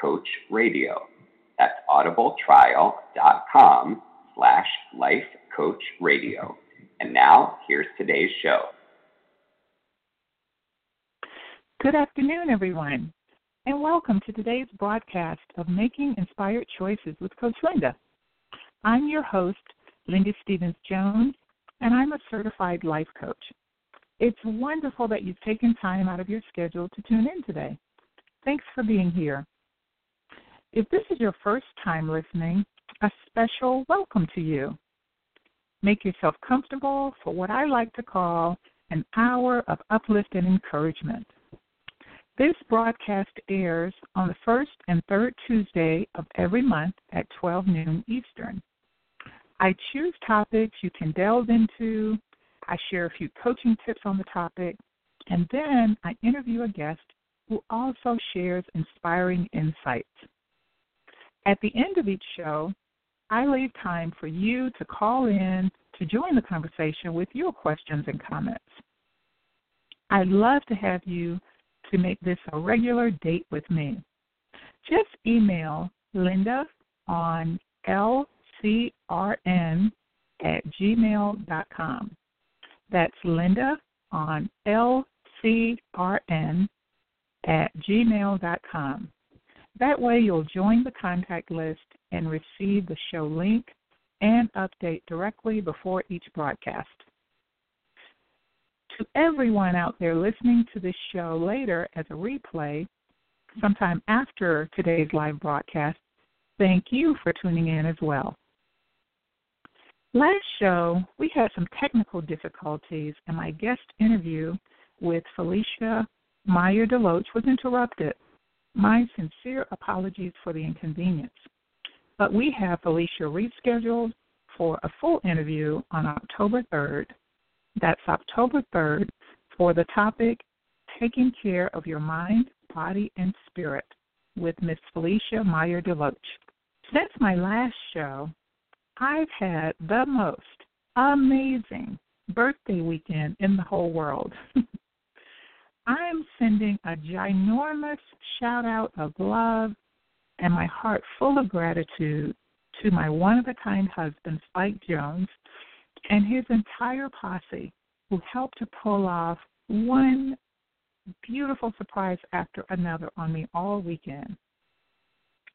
Coach Radio. That's audibletrial.com slash life coach radio. And now here's today's show. Good afternoon, everyone, and welcome to today's broadcast of Making Inspired Choices with Coach Linda. I'm your host, Linda Stephens Jones, and I'm a certified life coach. It's wonderful that you've taken time out of your schedule to tune in today. Thanks for being here. If this is your first time listening, a special welcome to you. Make yourself comfortable for what I like to call an hour of uplift and encouragement. This broadcast airs on the first and third Tuesday of every month at 12 noon Eastern. I choose topics you can delve into. I share a few coaching tips on the topic, and then I interview a guest who also shares inspiring insights. At the end of each show, I leave time for you to call in to join the conversation with your questions and comments. I'd love to have you to make this a regular date with me. Just email Linda on lcrn at gmail.com. That's Linda on lcrn at gmail.com. That way, you'll join the contact list and receive the show link and update directly before each broadcast. To everyone out there listening to this show later as a replay, sometime after today's live broadcast, thank you for tuning in as well. Last show, we had some technical difficulties, and my guest interview with Felicia Meyer DeLoach was interrupted. My sincere apologies for the inconvenience. But we have Felicia rescheduled for a full interview on October 3rd. That's October 3rd for the topic Taking Care of Your Mind, Body, and Spirit with Miss Felicia Meyer DeLoach. Since my last show, I've had the most amazing birthday weekend in the whole world. I'm sending a ginormous shout out of love and my heart full of gratitude to my one of a kind husband, Spike Jones, and his entire posse who helped to pull off one beautiful surprise after another on me all weekend.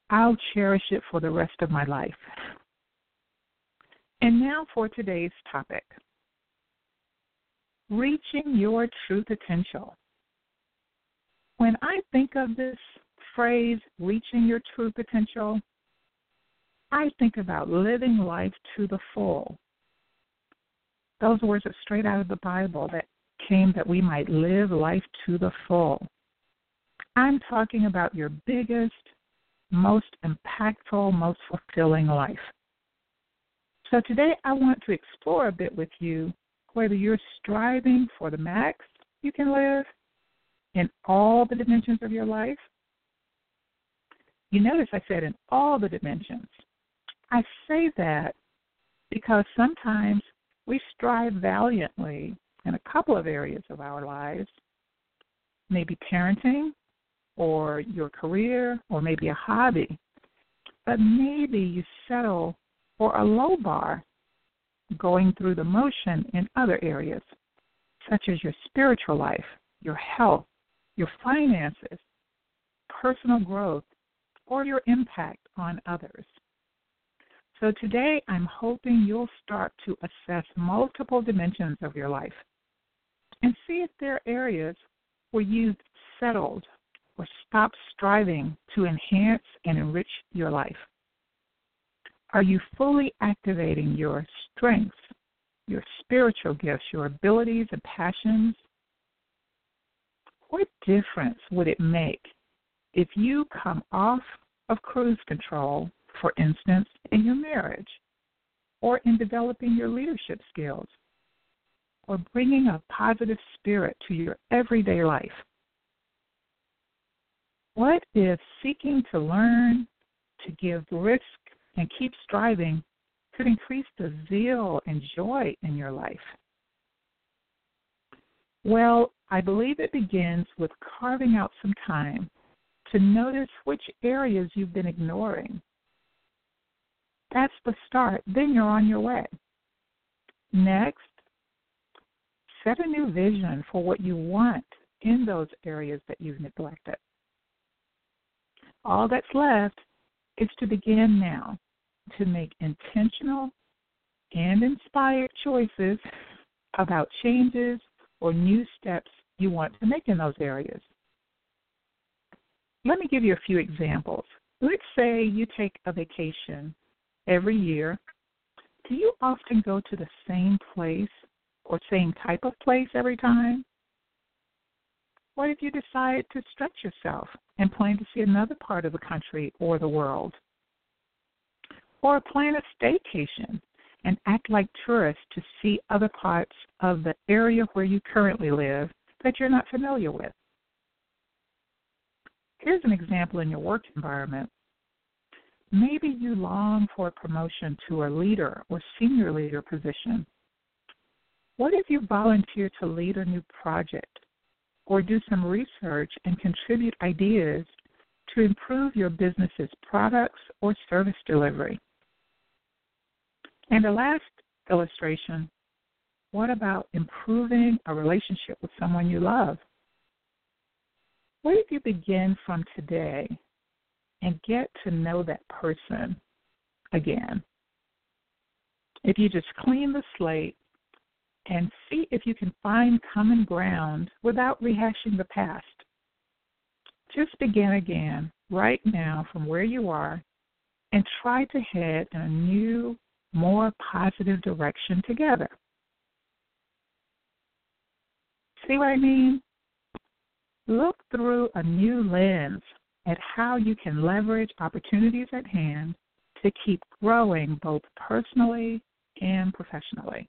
I'll cherish it for the rest of my life. And now for today's topic reaching your true potential. When I think of this phrase, reaching your true potential, I think about living life to the full. Those words are straight out of the Bible that came that we might live life to the full. I'm talking about your biggest, most impactful, most fulfilling life. So today I want to explore a bit with you whether you're striving for the max you can live in all the dimensions of your life. You notice I said in all the dimensions. I say that because sometimes we strive valiantly in a couple of areas of our lives, maybe parenting or your career or maybe a hobby, but maybe you settle for a low bar going through the motion in other areas, such as your spiritual life, your health, your finances, personal growth, or your impact on others. So today I'm hoping you'll start to assess multiple dimensions of your life and see if there are areas where you've settled or stopped striving to enhance and enrich your life. Are you fully activating your strengths, your spiritual gifts, your abilities and passions, what difference would it make if you come off of cruise control, for instance, in your marriage, or in developing your leadership skills, or bringing a positive spirit to your everyday life? What if seeking to learn, to give risk, and keep striving could increase the zeal and joy in your life? Well, I believe it begins with carving out some time to notice which areas you've been ignoring. That's the start. Then you're on your way. Next, set a new vision for what you want in those areas that you've neglected. All that's left is to begin now to make intentional and inspired choices about changes or new steps you want to make in those areas. Let me give you a few examples. Let's say you take a vacation every year. Do you often go to the same place or same type of place every time? What if you decide to stretch yourself and plan to see another part of the country or the world? Or plan a staycation and act like tourists to see other parts of the area where you currently live that you're not familiar with. Here's an example in your work environment. Maybe you long for a promotion to a leader or senior leader position. What if you volunteer to lead a new project or do some research and contribute ideas to improve your business's products or service delivery? And the last illustration what about improving a relationship with someone you love? What if you begin from today and get to know that person again? If you just clean the slate and see if you can find common ground without rehashing the past. Just begin again right now from where you are and try to head in a new, more positive direction together. See what I mean? Look through a new lens at how you can leverage opportunities at hand to keep growing both personally and professionally.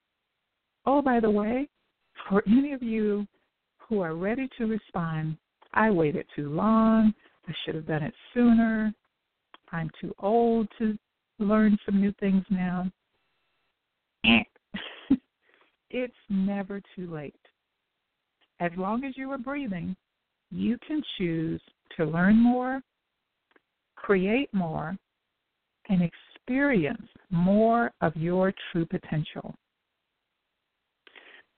Oh, by the way, for any of you who are ready to respond, I waited too long. I should have done it sooner. I'm too old to learn some new things now. Mm. it's never too late as long as you are breathing, you can choose to learn more, create more, and experience more of your true potential.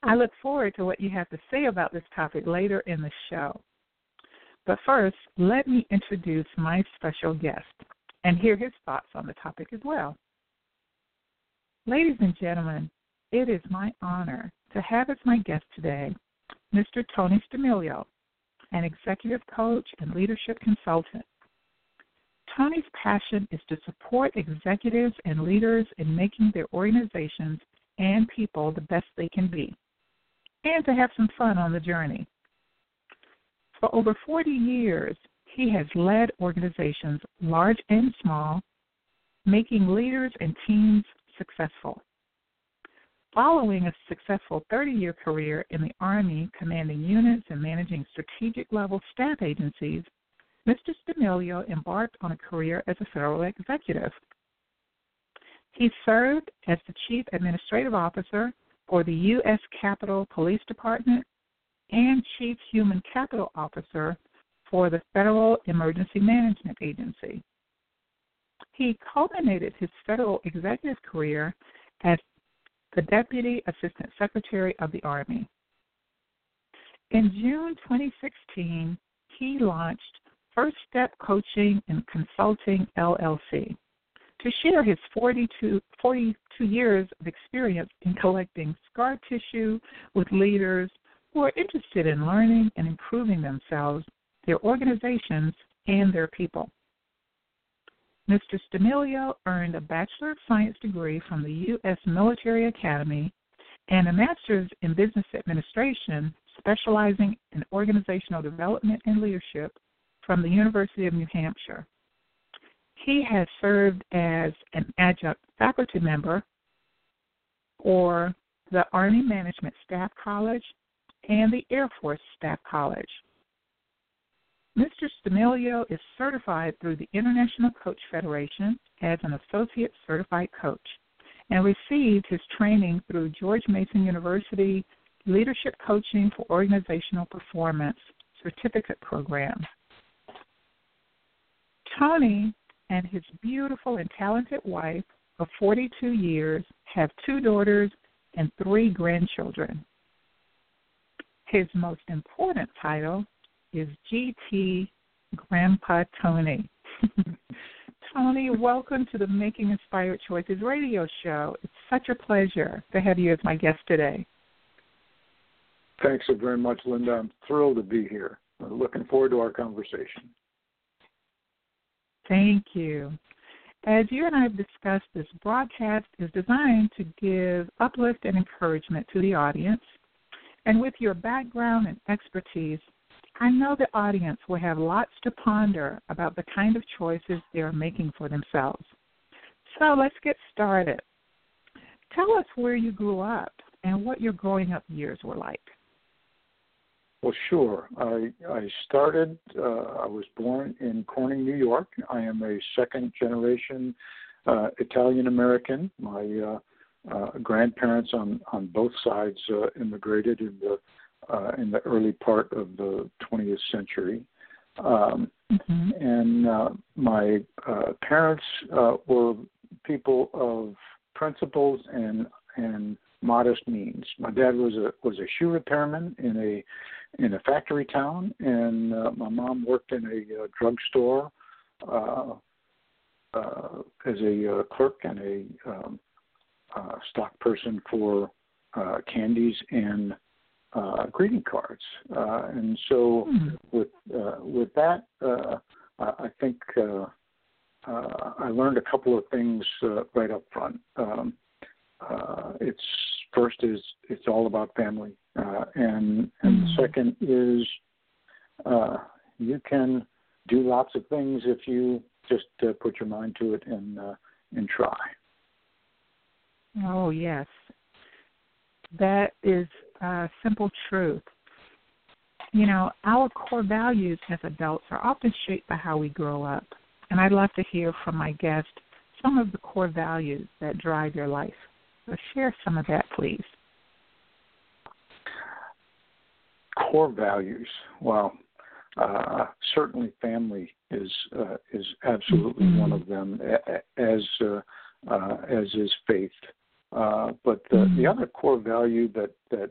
I look forward to what you have to say about this topic later in the show. But first, let me introduce my special guest and hear his thoughts on the topic as well. Ladies and gentlemen, it is my honor to have as my guest today Mr. Tony Stamilio, an executive coach and leadership consultant. Tony's passion is to support executives and leaders in making their organizations and people the best they can be, and to have some fun on the journey. For over 40 years, he has led organizations, large and small, making leaders and teams successful. Following a successful 30 year career in the Army, commanding units and managing strategic level staff agencies, Mr. Stamilio embarked on a career as a federal executive. He served as the Chief Administrative Officer for the U.S. Capitol Police Department and Chief Human Capital Officer for the Federal Emergency Management Agency. He culminated his federal executive career as the Deputy Assistant Secretary of the Army. In June 2016, he launched First Step Coaching and Consulting LLC to share his 42, 42 years of experience in collecting scar tissue with leaders who are interested in learning and improving themselves, their organizations, and their people. Mr. Stamilio earned a Bachelor of Science degree from the U.S. Military Academy and a Master's in Business Administration, specializing in organizational development and leadership from the University of New Hampshire. he has served as an adjunct faculty member for the Army Management Staff College and the Air Force Staff College. Mr. Stamilio is certified through the International Coach Federation as an Associate Certified Coach and received his training through George Mason University Leadership Coaching for Organizational Performance Certificate Program. Tony and his beautiful and talented wife of 42 years have two daughters and three grandchildren. His most important title is GT Grandpa Tony. Tony, welcome to the Making Inspired Choices radio show. It's such a pleasure to have you as my guest today. Thanks so very much, Linda. I'm thrilled to be here. I'm looking forward to our conversation. Thank you. As you and I have discussed, this broadcast is designed to give uplift and encouragement to the audience. And with your background and expertise, I know the audience will have lots to ponder about the kind of choices they are making for themselves. So let's get started. Tell us where you grew up and what your growing up years were like. Well, sure. I I started. Uh, I was born in Corning, New York. I am a second generation uh, Italian American. My uh, uh, grandparents on on both sides uh, immigrated in the uh, in the early part of the 20th century. Um, mm-hmm. And uh, my uh, parents uh, were people of principles and and modest means. My dad was a was a shoe repairman in a in a factory town, and uh, my mom worked in a uh, drugstore uh, uh, as a uh, clerk and a um, uh, stock person for uh, candies and uh, greeting cards. Uh, and so mm-hmm. with uh, with that, uh, I think uh, uh, I learned a couple of things uh, right up front. Um, uh, it's first is it's all about family, uh, and and mm-hmm. second is uh, you can do lots of things if you just uh, put your mind to it and uh, and try. Oh yes, that is a simple truth. You know, our core values as adults are often shaped by how we grow up, and I'd love to hear from my guest some of the core values that drive your life. So share some of that, please. Core values. Well, uh, certainly family is uh, is absolutely mm-hmm. one of them, as uh, uh as is faith. Uh, but the, mm-hmm. the other core value that that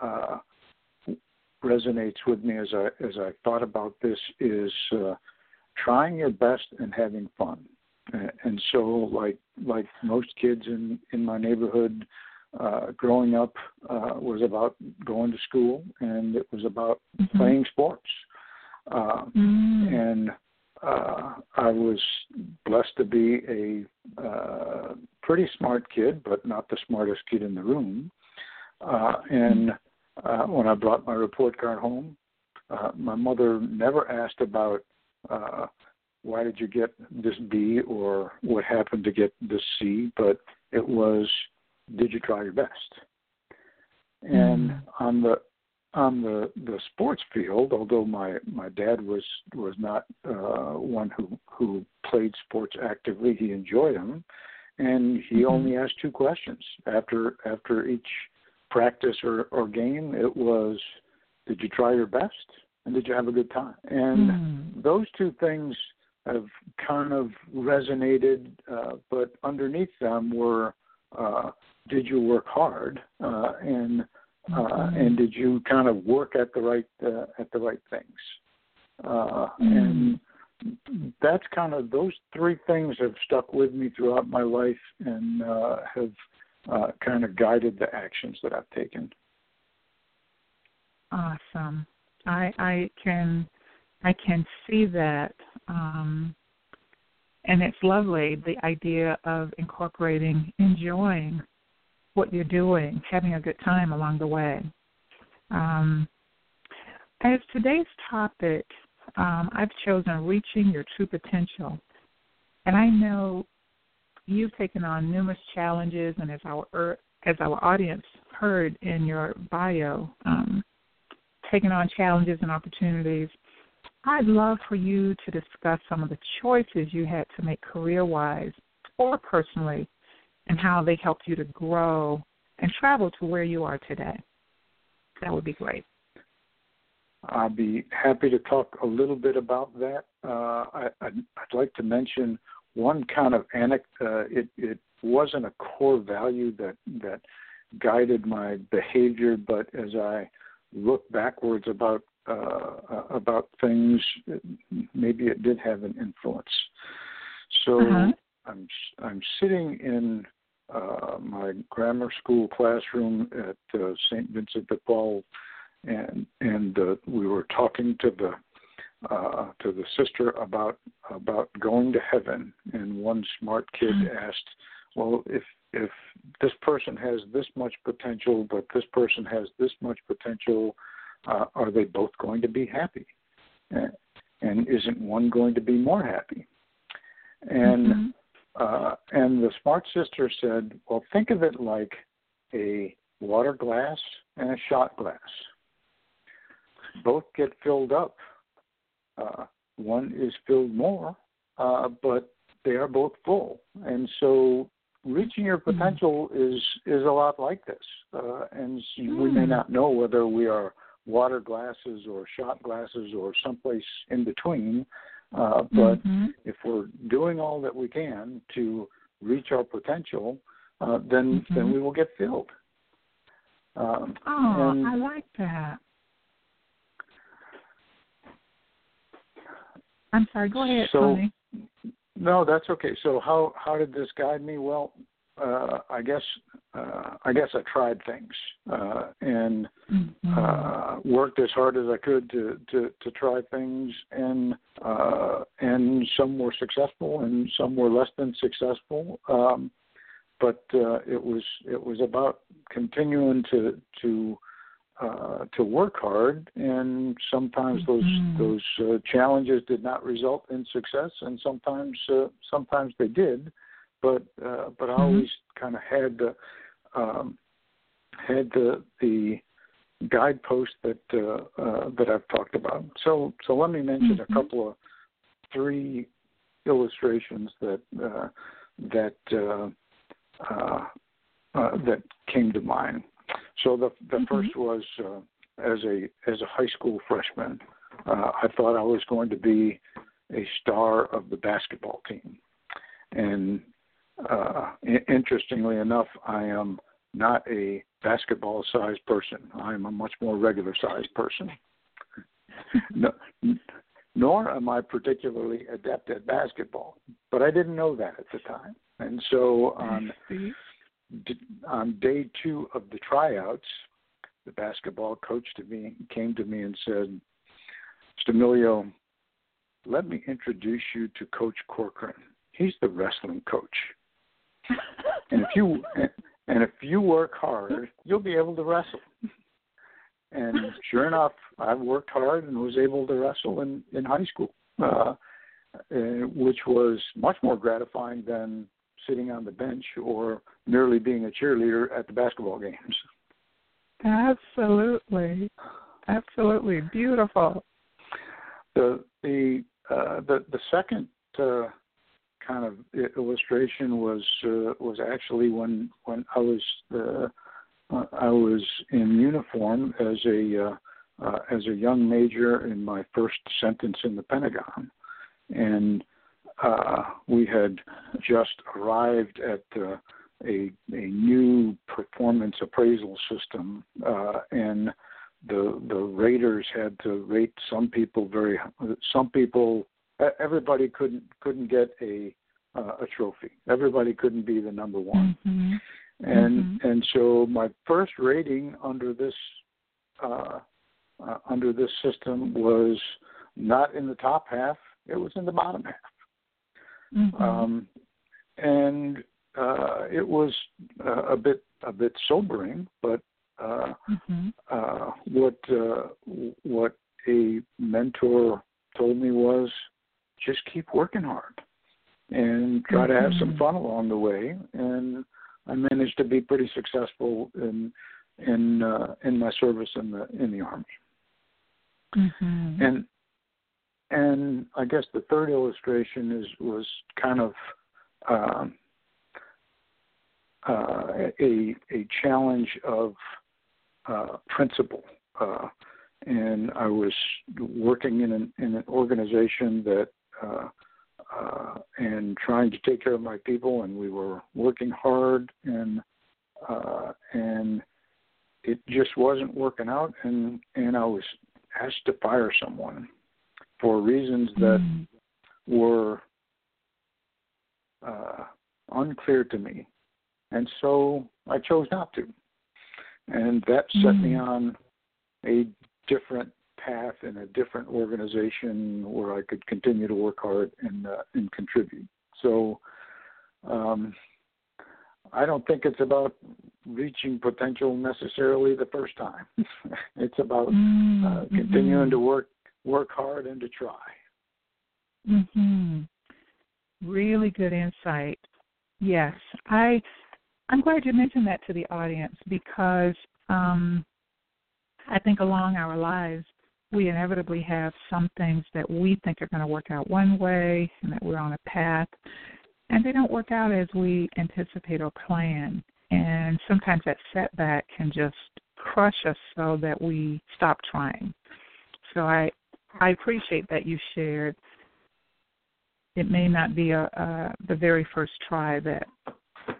uh, resonates with me as I as I thought about this is uh, trying your best and having fun and and so like like most kids in in my neighborhood uh growing up uh was about going to school and it was about mm-hmm. playing sports uh mm. and uh I was blessed to be a uh pretty smart kid but not the smartest kid in the room uh and uh when I brought my report card home uh my mother never asked about uh why did you get this B or what happened to get this C, but it was did you try your best? And mm. on the on the the sports field, although my my dad was was not uh, one who who played sports actively, he enjoyed them, and he mm-hmm. only asked two questions after after each practice or or game. It was, did you try your best, and did you have a good time? And mm. those two things have kind of resonated, uh, but underneath them were uh, did you work hard uh, and mm-hmm. and did you kind of work at the right uh, at the right things uh, mm-hmm. and that's kind of those three things have stuck with me throughout my life and uh, have uh, kind of guided the actions that I've taken. Awesome. I I can I can see that um, and it's lovely the idea of incorporating enjoying what you're doing, having a good time along the way. Um, as today's topic, um, I've chosen reaching your true potential. and I know you've taken on numerous challenges, and as our er, as our audience heard in your bio, um, taking on challenges and opportunities. I'd love for you to discuss some of the choices you had to make career wise or personally and how they helped you to grow and travel to where you are today. That would be great. I'd be happy to talk a little bit about that. Uh, I, would like to mention one kind of anecdote. Uh, it, it wasn't a core value that that guided my behavior, but as I look backwards about uh, about things, maybe it did have an influence. So uh-huh. I'm I'm sitting in uh, my grammar school classroom at uh, St. Vincent de Paul, and and uh, we were talking to the uh, to the sister about about going to heaven, and one smart kid mm-hmm. asked, "Well, if if this person has this much potential, but this person has this much potential, uh, are they both going to be happy? And isn't one going to be more happy?" And mm-hmm. Uh, and the smart sister said, "Well, think of it like a water glass and a shot glass. Both get filled up." Uh, one is filled more, uh, but they are both full. And so reaching your mm-hmm. potential mm. is is a lot like this. Uh, and mm. we may mm. not know whether we are water glasses or shot glasses or someplace in between. Uh, but mm-hmm. We're doing all that we can to reach our potential, uh, then mm-hmm. then we will get filled. Um, oh, I like that. I'm sorry. Go ahead, so, Tony. No, that's okay. So how how did this guide me? Well, uh, I guess uh, I guess I tried things uh, and mm-hmm. uh, worked as hard as I could to to, to try things, and uh, and some were successful and some were less than successful. Um, but uh, it was it was about continuing to to uh, to work hard, and sometimes those mm-hmm. those uh, challenges did not result in success, and sometimes uh, sometimes they did, but uh, but I mm-hmm. always kind of had the um, had the the guidepost that uh, uh, that I've talked about. So so let me mention mm-hmm. a couple of three illustrations that uh, that uh, uh, uh, that came to mind. So the the mm-hmm. first was uh, as a as a high school freshman, uh, I thought I was going to be a star of the basketball team, and uh, interestingly enough, I am not a basketball sized person. I am a much more regular sized person. no, nor am I particularly adept at basketball, but I didn't know that at the time. And so on on day two of the tryouts, the basketball coach to me came to me and said, Stamilio, let me introduce you to Coach Corcoran. He's the wrestling coach. And if you and if you work hard, you'll be able to wrestle. And sure enough, I worked hard and was able to wrestle in in high school, uh, uh, which was much more gratifying than sitting on the bench or merely being a cheerleader at the basketball games. Absolutely, absolutely beautiful. The the uh, the the second uh, kind of illustration was uh, was actually when when I was uh, I was in uniform as a uh, uh, as a young major in my first sentence in the Pentagon, and uh, we had just arrived at uh, a a new performance appraisal system, uh, and the the raters had to rate some people very some people everybody couldn't couldn't get a uh, a trophy. Everybody couldn't be the number one. Mm-hmm. And mm-hmm. and so my first rating under this uh, uh, under this system was not in the top half. It was in the bottom half. Mm-hmm. Um, and uh, it was uh, a bit a bit sobering, but uh, mm-hmm. uh, what uh, what a mentor told me was just keep working hard. And try to have some mm-hmm. fun along the way. And I managed to be pretty successful in in uh, in my service in the in the army. Mm-hmm. And and I guess the third illustration is was kind of um, uh, a a challenge of uh, principle. Uh, and I was working in an in an organization that uh, and trying to take care of my people, and we were working hard, and uh, and it just wasn't working out, and and I was asked to fire someone for reasons that mm. were uh, unclear to me, and so I chose not to, and that set mm. me on a different path in a different organization where I could continue to work hard and uh, and contribute. So um, I don't think it's about reaching potential necessarily the first time. it's about uh, mm-hmm. uh, continuing to work work hard and to try. Mhm. Really good insight. Yes, I I'm glad you mentioned that to the audience because um, I think along our lives we inevitably have some things that we think are going to work out one way and that we're on a path and they don't work out as we anticipate or plan. And sometimes that setback can just crush us so that we stop trying. So I I appreciate that you shared. It may not be a, a the very first try that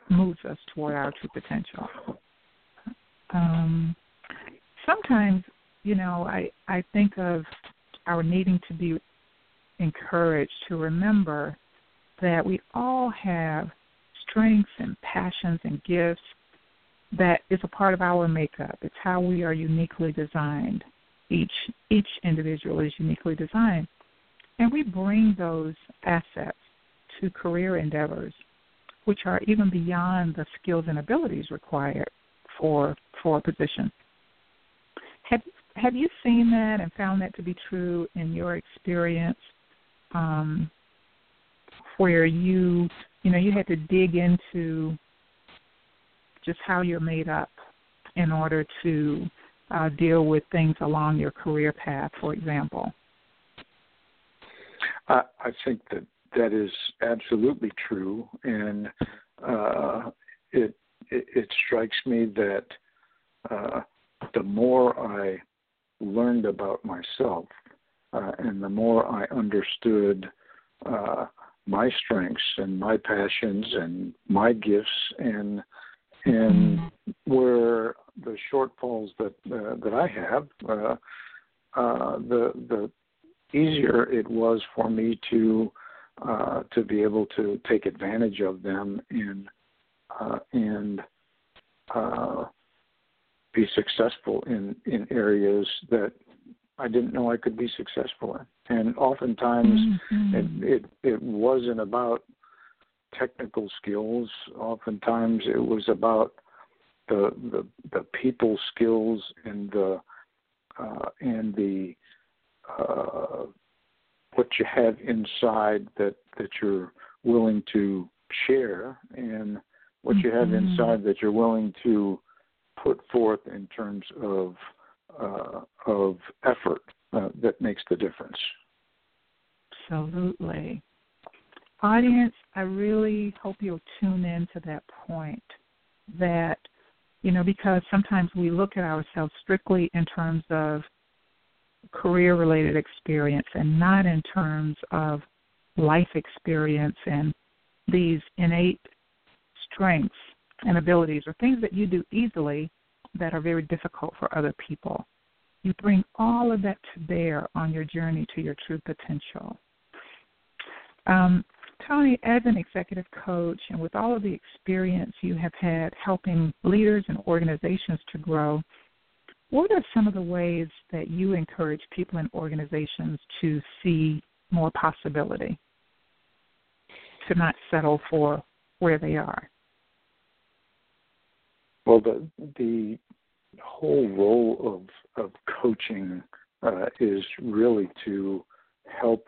moves us toward our true potential. Um, sometimes you know, I, I think of our needing to be encouraged to remember that we all have strengths and passions and gifts that is a part of our makeup. It's how we are uniquely designed. Each each individual is uniquely designed. And we bring those assets to career endeavors, which are even beyond the skills and abilities required for for a position. Have have you seen that and found that to be true in your experience, um, where you you know you had to dig into just how you're made up in order to uh, deal with things along your career path, for example? I, I think that that is absolutely true, and uh, it, it, it strikes me that uh, the more I learned about myself, uh, and the more I understood uh, my strengths and my passions and my gifts and and where the shortfalls that uh, that I have, uh, uh, the the easier it was for me to uh, to be able to take advantage of them and uh, and uh, be successful in in areas that I didn't know I could be successful in. And oftentimes mm-hmm. it, it it wasn't about technical skills. Oftentimes it was about the the, the people skills and the uh, and the uh, what you have inside that that you're willing to share and what you have mm-hmm. inside that you're willing to put forth in terms of uh, of effort uh, that makes the difference. Absolutely. Audience, I really hope you'll tune in to that point that, you know, because sometimes we look at ourselves strictly in terms of career related experience and not in terms of life experience and these innate strengths and abilities or things that you do easily that are very difficult for other people. You bring all of that to bear on your journey to your true potential. Um, Tony, as an executive coach and with all of the experience you have had helping leaders and organizations to grow, what are some of the ways that you encourage people and organizations to see more possibility, to not settle for where they are? Well, the the whole role of of coaching uh, is really to help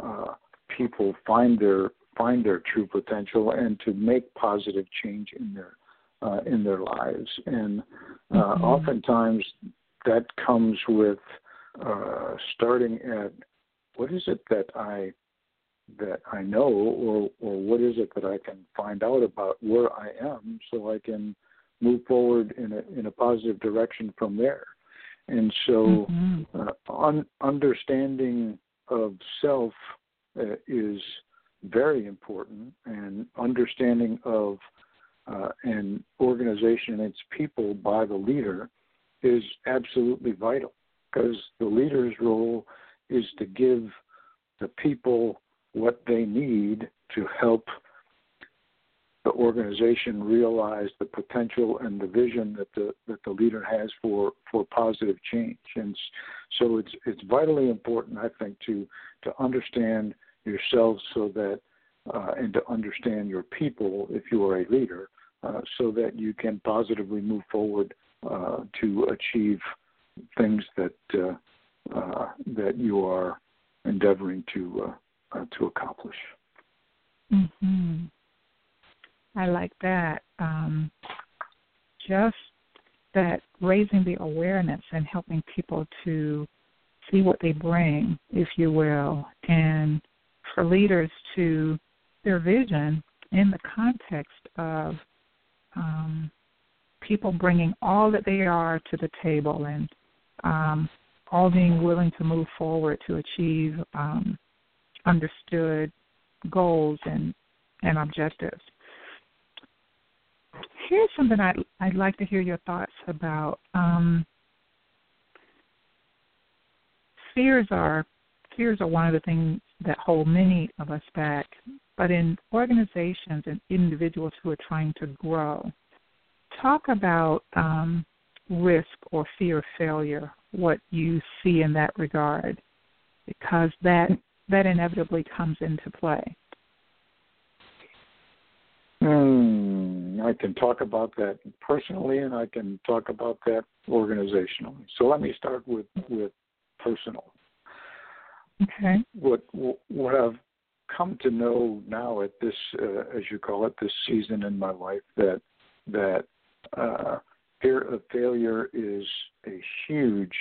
uh, people find their find their true potential and to make positive change in their uh, in their lives. And uh, mm-hmm. oftentimes that comes with uh, starting at what is it that I that I know, or or what is it that I can find out about where I am, so I can move forward in a in a positive direction from there. And so, mm-hmm. uh, un- understanding of self uh, is very important, and understanding of uh, an organization and its people by the leader is absolutely vital because the leader's role is to give the people what they need to help the organization realize the potential and the vision that the that the leader has for for positive change and so it's it's vitally important i think to to understand yourself so that uh, and to understand your people if you are a leader uh, so that you can positively move forward uh, to achieve things that uh, uh, that you are endeavoring to uh, to accomplish. Mm-hmm. I like that. Um, just that raising the awareness and helping people to see what they bring, if you will, and for leaders to their vision in the context of um, people bringing all that they are to the table and um, all being willing to move forward to achieve um, understood goals and, and objectives. Here's something I'd, I'd like to hear your thoughts about. Um, fears are fears are one of the things that hold many of us back. But in organizations and individuals who are trying to grow, talk about um, risk or fear of failure, what you see in that regard, because that that inevitably comes into play. Hmm, I can talk about that personally, and I can talk about that organizationally. So let me start with with personal. Okay. What what I've come to know now at this, uh, as you call it, this season in my life that that uh, fear of failure is a huge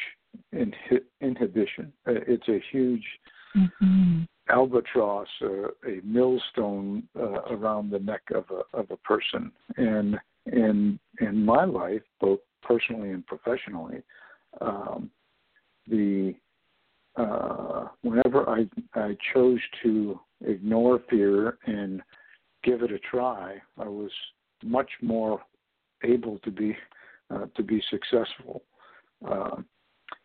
inhi- inhibition. Uh, it's a huge mm-hmm. Albatross, uh, a millstone uh, around the neck of a of a person. And in in my life, both personally and professionally, um, the uh, whenever I I chose to ignore fear and give it a try, I was much more able to be uh, to be successful, uh,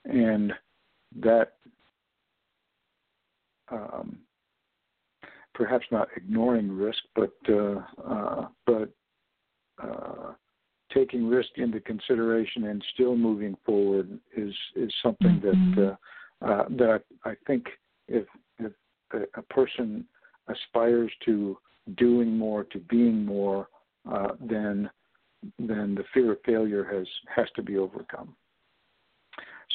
and that um, perhaps not ignoring risk, but uh, uh but uh, taking risk into consideration and still moving forward is is something mm-hmm. that uh, that I think if if a person aspires to doing more, to being more, then then the fear of failure has has to be overcome.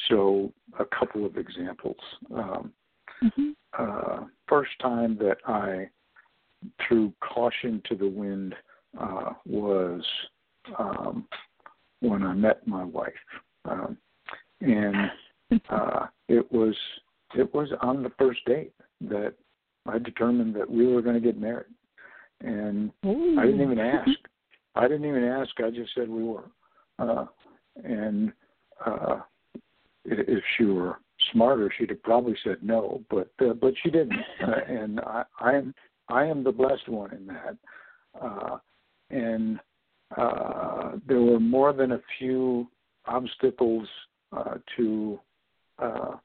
So, a couple of examples. Um, mm-hmm. First time that I threw caution to the wind uh, was um, when I met my wife, um, and uh, it was it was on the first date that I determined that we were going to get married, and Ooh. I didn't even ask. I didn't even ask. I just said we were. Uh, and uh, if she were smarter, she'd have probably said no, but uh, but she didn't. Uh, and I, I am I am the blessed one in that. Uh, and uh, there were more than a few obstacles uh, to uh,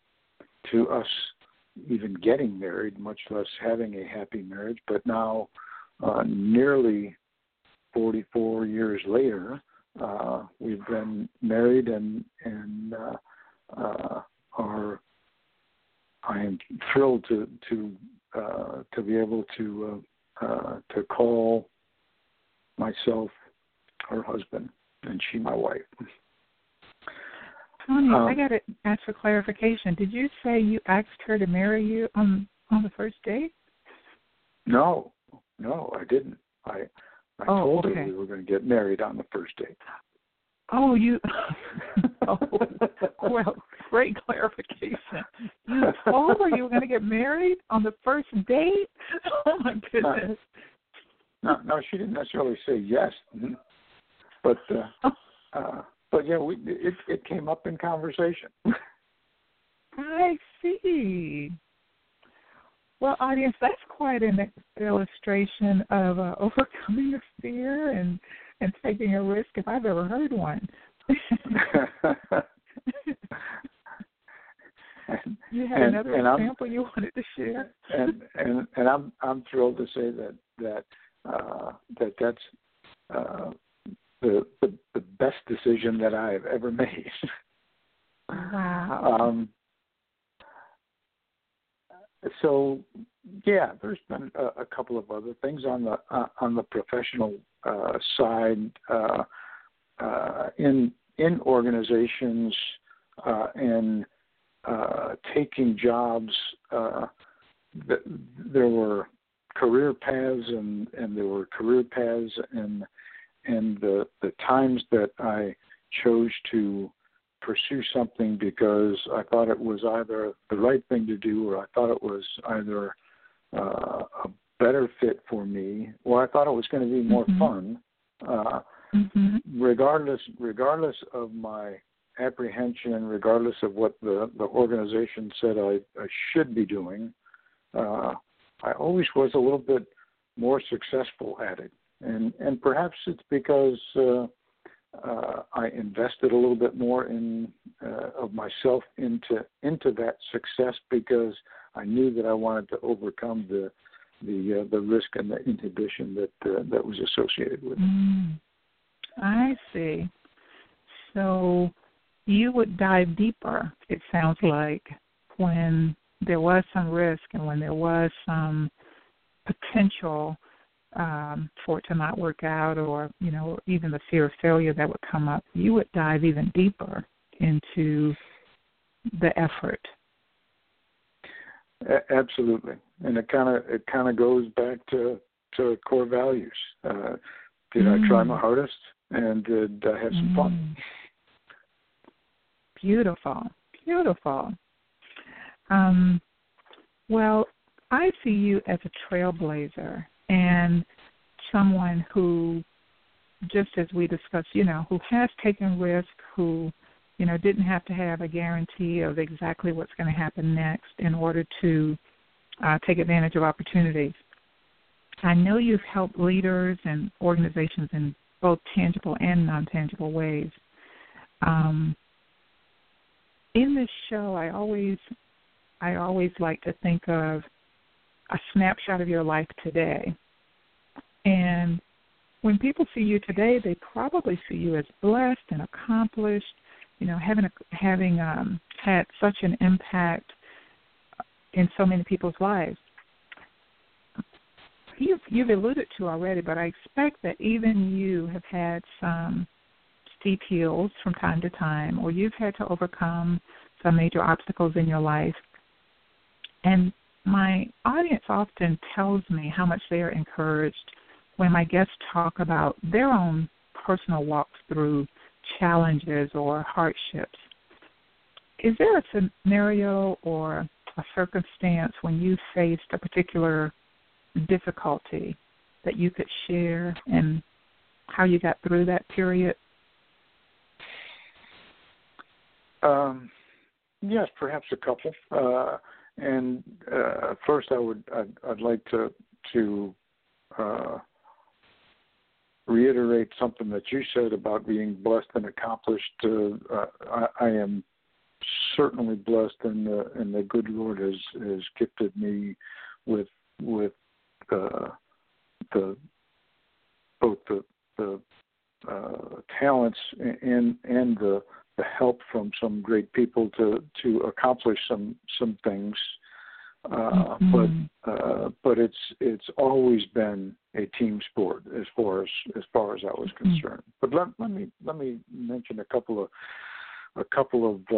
to us even getting married, much less having a happy marriage. But now, uh, nearly 44 years later, uh, we've been married and and uh, uh, are. I am thrilled to to uh, to be able to uh, uh, to call myself her husband and she my wife. Tony, um, I got to ask for clarification. Did you say you asked her to marry you on on the first date? No, no, I didn't. I I oh, told okay. her we were going to get married on the first date. Oh, you. oh, well, great clarification. You told her you were going to get married on the first date. Oh my goodness. No, no, she didn't necessarily say yes, but uh, uh, but yeah, we it it came up in conversation. I see. Well, audience, that's quite an illustration of uh, overcoming a fear and and taking a risk if I've ever heard one. You had and, another and example I'm, you wanted to share. and and and I'm I'm thrilled to say that that uh, that that's uh, the, the the best decision that I have ever made. wow. Um, so yeah, there's been a, a, couple of other things on the uh, on the professional uh, side uh in in organizations uh, and uh, taking jobs. Uh, Th- there were career paths and and there were career paths and and the the times that I chose to pursue something because I thought it was either the right thing to do or I thought it was either uh, a better fit for me or I thought it was going to be more mm-hmm. fun. Uh, mm-hmm. Regardless, regardless of my apprehension, regardless of what the the organization said I, I should be doing, uh, I always was a little bit more successful at it, and and perhaps it's because. Uh, uh, I invested a little bit more in uh, of myself into into that success because I knew that I wanted to overcome the the uh, the risk and the inhibition that uh, that was associated with it. Mm, I see. So you would dive deeper. It sounds like when there was some risk and when there was some potential um, for it to not work out or, you know, even the fear of failure that would come up, you would dive even deeper into the effort. A- absolutely, and it kind of it kind of goes back to to core values. Uh, did mm. I try my hardest, and did I have some mm. fun? Beautiful, beautiful. Um, well, I see you as a trailblazer and someone who just as we discussed, you know, who has taken risk, who, you know, didn't have to have a guarantee of exactly what's going to happen next in order to uh, take advantage of opportunities. I know you've helped leaders and organizations in both tangible and non tangible ways. Um, in this show, I always, I always like to think of a snapshot of your life today. And when people see you today, they probably see you as blessed and accomplished, you know, having a, having um, had such an impact in so many people's lives. You've, you've alluded to already, but I expect that even you have had some steep hills from time to time, or you've had to overcome some major obstacles in your life. And my audience often tells me how much they are encouraged when my guests talk about their own personal walks through challenges or hardships. Is there a scenario or a circumstance when you faced a particular difficulty that you could share and how you got through that period? Um, yes, perhaps a couple. Uh, and uh, first, I would I'd, I'd like to to uh, reiterate something that you said about being blessed and accomplished. Uh, I, I, am certainly blessed, and the and the good Lord has has gifted me with with uh, the both the the uh, talents and and the the help from some great people to to accomplish some some things. Uh, mm-hmm. But uh, but it's it's always been a team sport as far as as far as I was mm-hmm. concerned. But let let me let me mention a couple of a couple of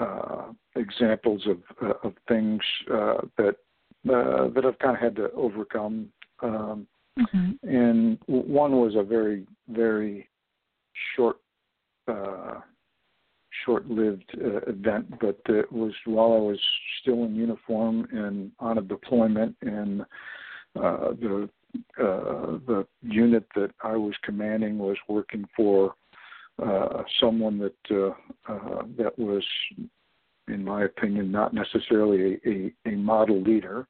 uh, uh, examples of uh, of things uh, that uh, that I've kind of had to overcome Um, mm-hmm. And one was a very, very short, uh, short-lived uh, event, but it was while I was still in uniform and on a deployment, and uh, the uh, the unit that I was commanding was working for uh, someone that uh, uh, that was, in my opinion, not necessarily a, a, a model leader,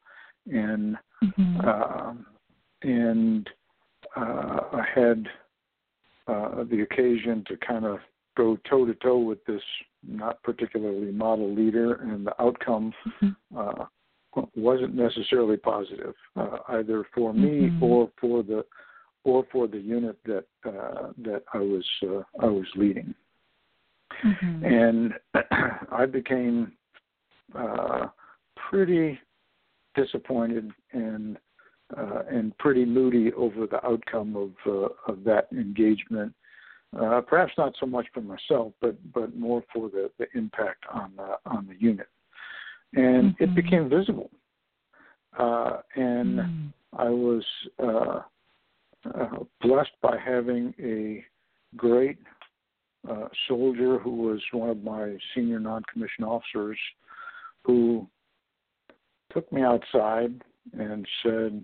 and mm-hmm. uh, and uh, I had uh, the occasion to kind of go toe to toe with this not particularly model leader, and the outcome mm-hmm. uh, wasn't necessarily positive, uh, either for me mm-hmm. or for the or for the unit that uh, that I was uh, I was leading. Mm-hmm. And I became uh, pretty disappointed and uh, and pretty moody over the outcome of uh, of that engagement. Uh, perhaps not so much for myself, but but more for the, the impact on the on the unit and mm-hmm. it became visible. Uh, and mm-hmm. I was uh, uh, blessed by having a great uh, soldier who was one of my senior non-commissioned officers who took me outside and said,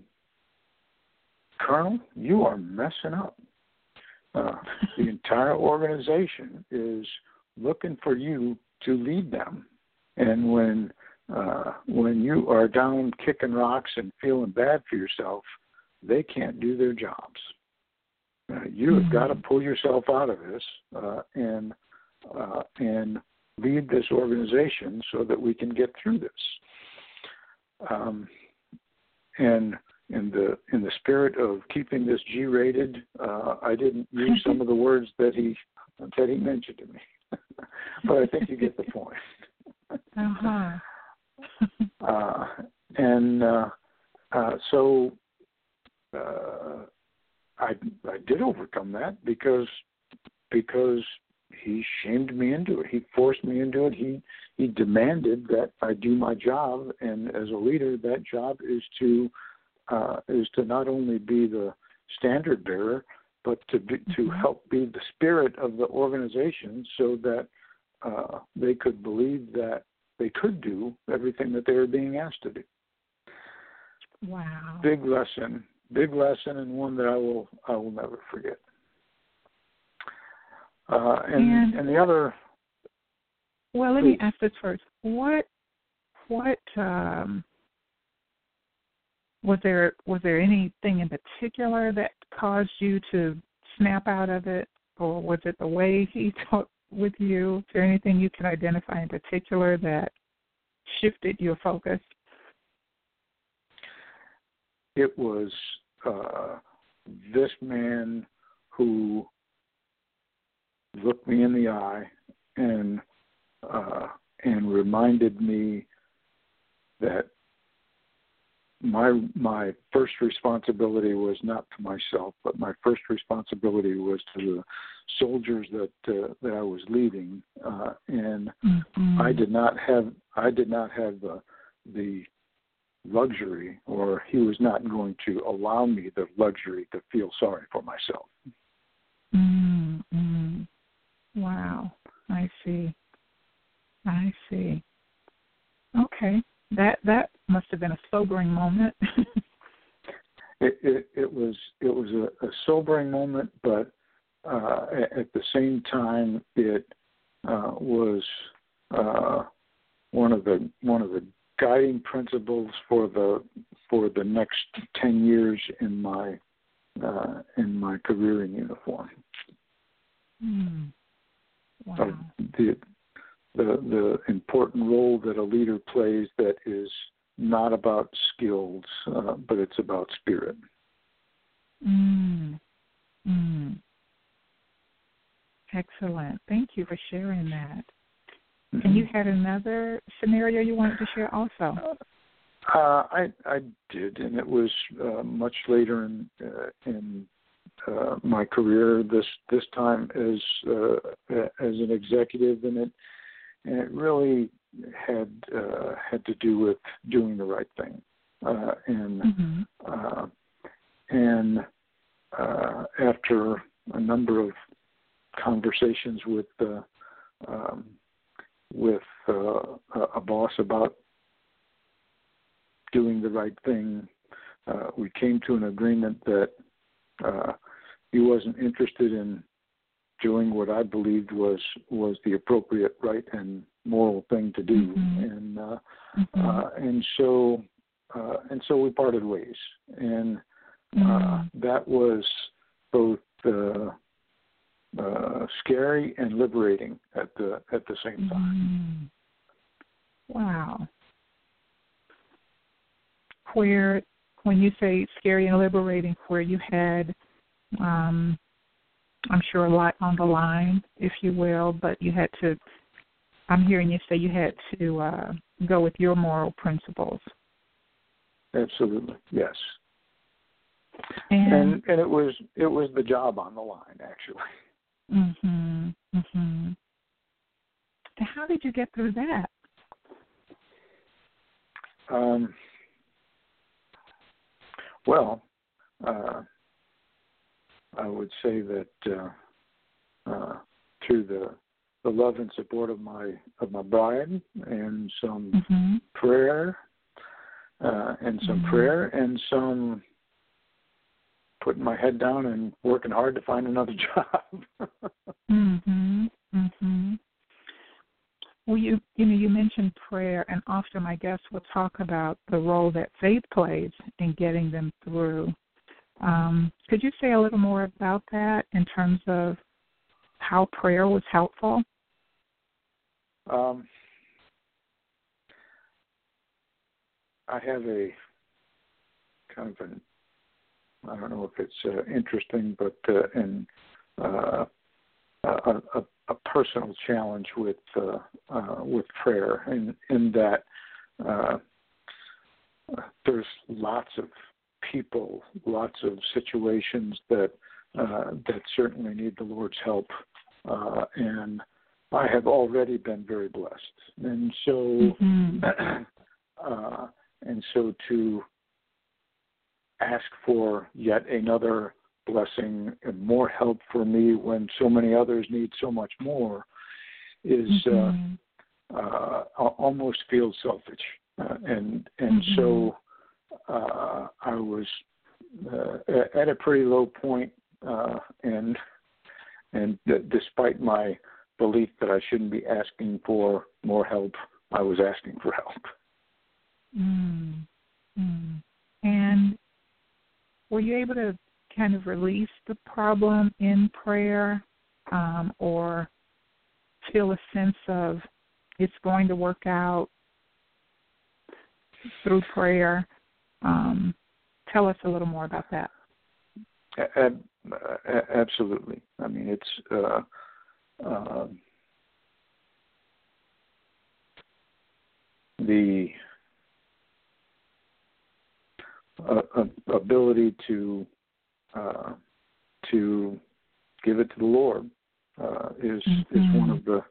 Colonel, you are messing up. Uh, the entire organization is looking for you to lead them. And when uh, when you are down kicking rocks and feeling bad for yourself, they can't do their jobs. Uh, you have mm-hmm. got to pull yourself out of this uh, and uh, and lead this organization so that we can get through this. Um, and in the in the spirit of keeping this G-rated, uh, I didn't use some of the words that he that he mentioned to me, but I think you get the point. uh-huh. uh, and uh, uh, so uh, I I did overcome that because because he shamed me into it. He forced me into it. He he demanded that I do my job, and as a leader, that job is to uh, is to not only be the standard bearer, but to be, to mm-hmm. help be the spirit of the organization, so that uh, they could believe that they could do everything that they were being asked to do. Wow. Big lesson, big lesson, and one that I will I will never forget. Uh, and, and, and the other. Well, let me ask this first. What what um, was there was there anything in particular that caused you to snap out of it, or was it the way he talked with you? Is there anything you can identify in particular that shifted your focus? It was uh, this man who looked me in the eye and uh, and reminded me that my my first responsibility was not to myself, but my first responsibility was to the soldiers that uh, that I was leading, uh, and mm-hmm. I did not have I did not have the the luxury, or he was not going to allow me the luxury to feel sorry for myself. Wow, I see. I see. Okay that that must have been a sobering moment. it, it it was it was a, a sobering moment, but uh, at the same time, it uh, was uh, one of the one of the guiding principles for the for the next ten years in my uh, in my career in uniform. Mm. Wow. the the the important role that a leader plays that is not about skills, uh, but it's about spirit. Mm. Mm. Excellent. Thank you for sharing that. Mm-hmm. And you had another scenario you wanted to share also. Uh, I I did, and it was uh, much later in uh, in uh, my career. This this time as uh, as an executive, and it and it really had uh, had to do with doing the right thing. Uh, and mm-hmm. uh, and uh, after a number of conversations with uh, um, with uh, a boss about doing the right thing, uh, we came to an agreement that uh, he wasn't interested in doing what I believed was was the appropriate, right, and moral thing to do, mm-hmm. and uh, mm-hmm. uh, and so uh, and so we parted ways, and uh, mm-hmm. that was both uh, uh, scary and liberating at the at the same time. Mm-hmm. Wow. Where when you say scary and liberating, where you had um, I'm sure a lot on the line, if you will, but you had to. I'm hearing you say you had to uh, go with your moral principles. Absolutely, yes. And, and and it was it was the job on the line actually. Mhm. Mhm. How did you get through that? Um. Well, uh, I would say that uh, uh, through the the love and support of my of my bride and some mm-hmm. prayer uh, and some mm-hmm. prayer and some putting my head down and working hard to find another job. mhm. Mhm. Well, you you know you mentioned prayer, and often my guests will talk about the role that faith plays in getting them through um, could you say a little more about that in terms of how prayer was helpful? Um, I have a kind of an I don't know if it's uh, interesting, but uh, and uh, a, a, a personal challenge with uh, uh, with prayer, in in that uh, there's lots of people, lots of situations that uh, that certainly need the Lord's help, uh, and I have already been very blessed, and so mm-hmm. uh, and so to ask for yet another blessing and more help for me when so many others need so much more is uh, mm-hmm. uh, almost feels selfish, uh, and and mm-hmm. so uh, I was uh, at a pretty low point, uh, and and d- despite my belief that I shouldn't be asking for more help, I was asking for help. Mm. Mm. And were you able to kind of release the problem in prayer, um, or feel a sense of it's going to work out through prayer? Um, tell us a little more about that. absolutely. I mean, it's uh, uh, the uh, ability to uh, to give it to the Lord uh, is mm-hmm. is one of the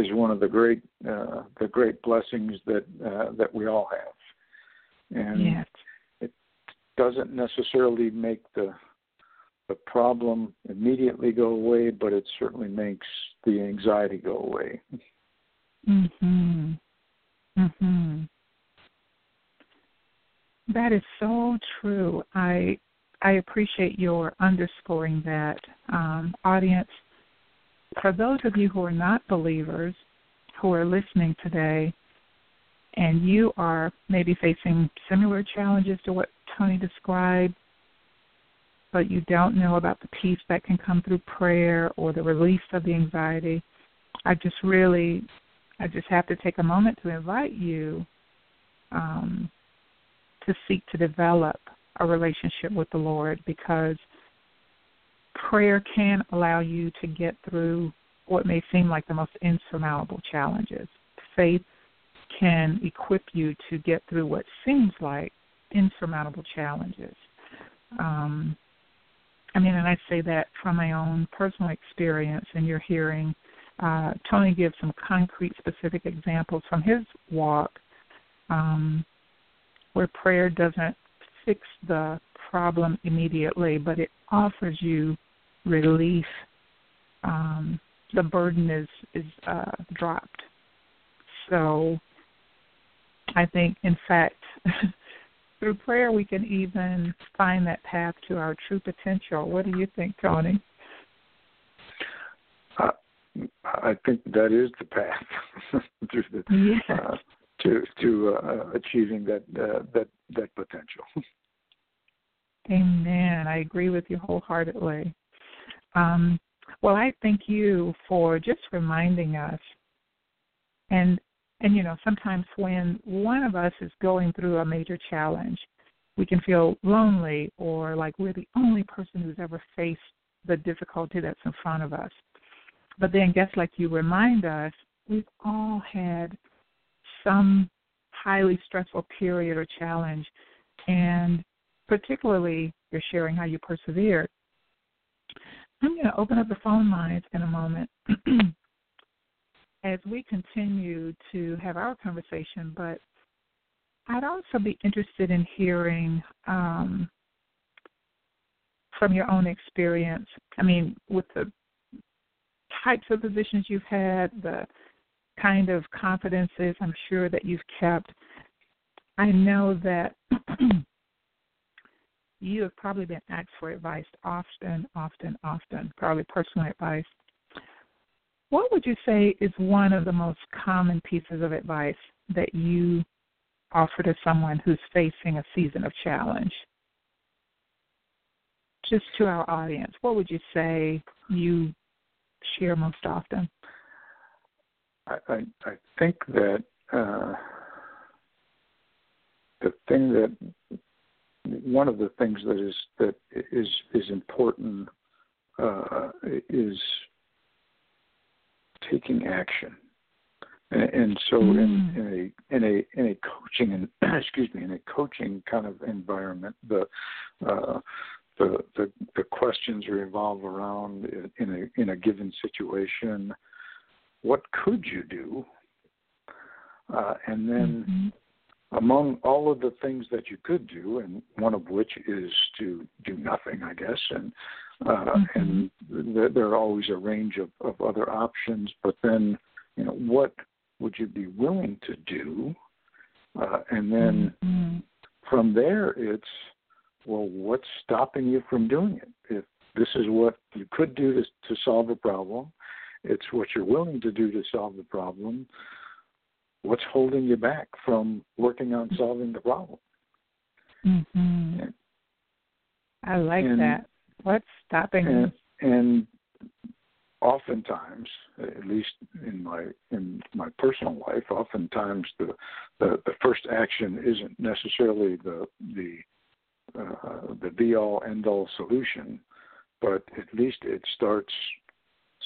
is one of the great the great blessings that that we all have and yes. it doesn't necessarily make the the problem immediately go away, but it certainly makes the anxiety go away. Mhm. Mhm. That is so true. I I appreciate your underscoring that, um, audience. For those of you who are not believers who are listening today, and you are maybe facing similar challenges to what Tony described, but you don't know about the peace that can come through prayer or the release of the anxiety, I just really, I just have to take a moment to invite you um, to seek to develop a relationship with the Lord because prayer can allow you to get through what may seem like the most insurmountable challenges. Faith can equip you to get through what seems like insurmountable challenges. Um, I mean, and I say that from my own personal experience, and you're hearing uh, Tony give some concrete, specific examples from his walk um, where prayer doesn't fix the problem immediately, but it offers you relief. Um, the burden is is uh, dropped. So I think, in fact, through prayer we can even find that path to our true potential. What do you think, Tony? Uh, I think that is the path through the, yes. uh, to to uh, achieving that uh, that that potential. Amen. I agree with you wholeheartedly. Um, well, I thank you for just reminding us, and and you know sometimes when one of us is going through a major challenge, we can feel lonely or like we're the only person who's ever faced the difficulty that's in front of us. But then, guess like you remind us, we've all had some highly stressful period or challenge, and particularly you're sharing how you persevered. I'm going to open up the phone lines in a moment as we continue to have our conversation, but I'd also be interested in hearing um, from your own experience. I mean, with the types of positions you've had, the kind of confidences I'm sure that you've kept. I know that you have probably been asked for advice often, often, often, probably personal advice. What would you say is one of the most common pieces of advice that you offer to someone who's facing a season of challenge? Just to our audience, what would you say you share most often? I, I, I think that uh, the thing that one of the things that is that is is important uh, is taking action, and, and so mm. in, in a in a in a coaching and excuse me in a coaching kind of environment, the uh, the, the the questions revolve around in a in a given situation. What could you do? Uh, and then mm-hmm among all of the things that you could do, and one of which is to do nothing, I guess, and uh, mm-hmm. and th- there are always a range of, of other options. But then, you know, what would you be willing to do? Uh, and then mm-hmm. from there, it's well, what's stopping you from doing it? If this is what you could do to, to solve a problem, it's what you're willing to do to solve the problem what's holding you back from working on solving the problem? Mm-hmm. I like and, that. What's stopping and, you? And oftentimes, at least in my in my personal life, oftentimes the the, the first action isn't necessarily the the uh, the be all end all solution, but at least it starts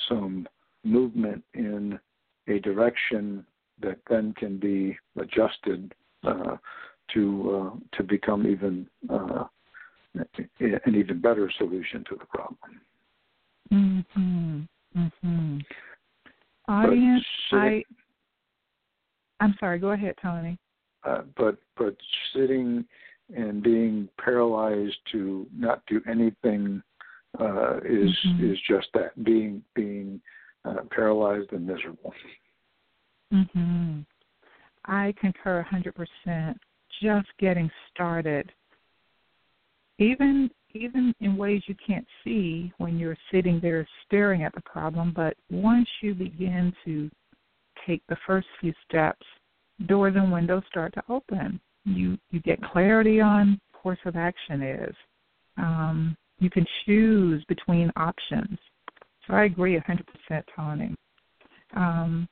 some movement in a direction that then can be adjusted uh, to uh, to become even uh, an even better solution to the problem. Mhm. Mhm. Audience, I. I'm sorry. Go ahead, Tony. Uh, but but sitting and being paralyzed to not do anything uh, is mm-hmm. is just that being being uh, paralyzed and miserable. Mhm. I concur 100%. Just getting started. Even even in ways you can't see when you're sitting there staring at the problem, but once you begin to take the first few steps, doors and windows start to open. You you get clarity on course of action is. Um, you can choose between options. So I agree 100%, Tony. Um,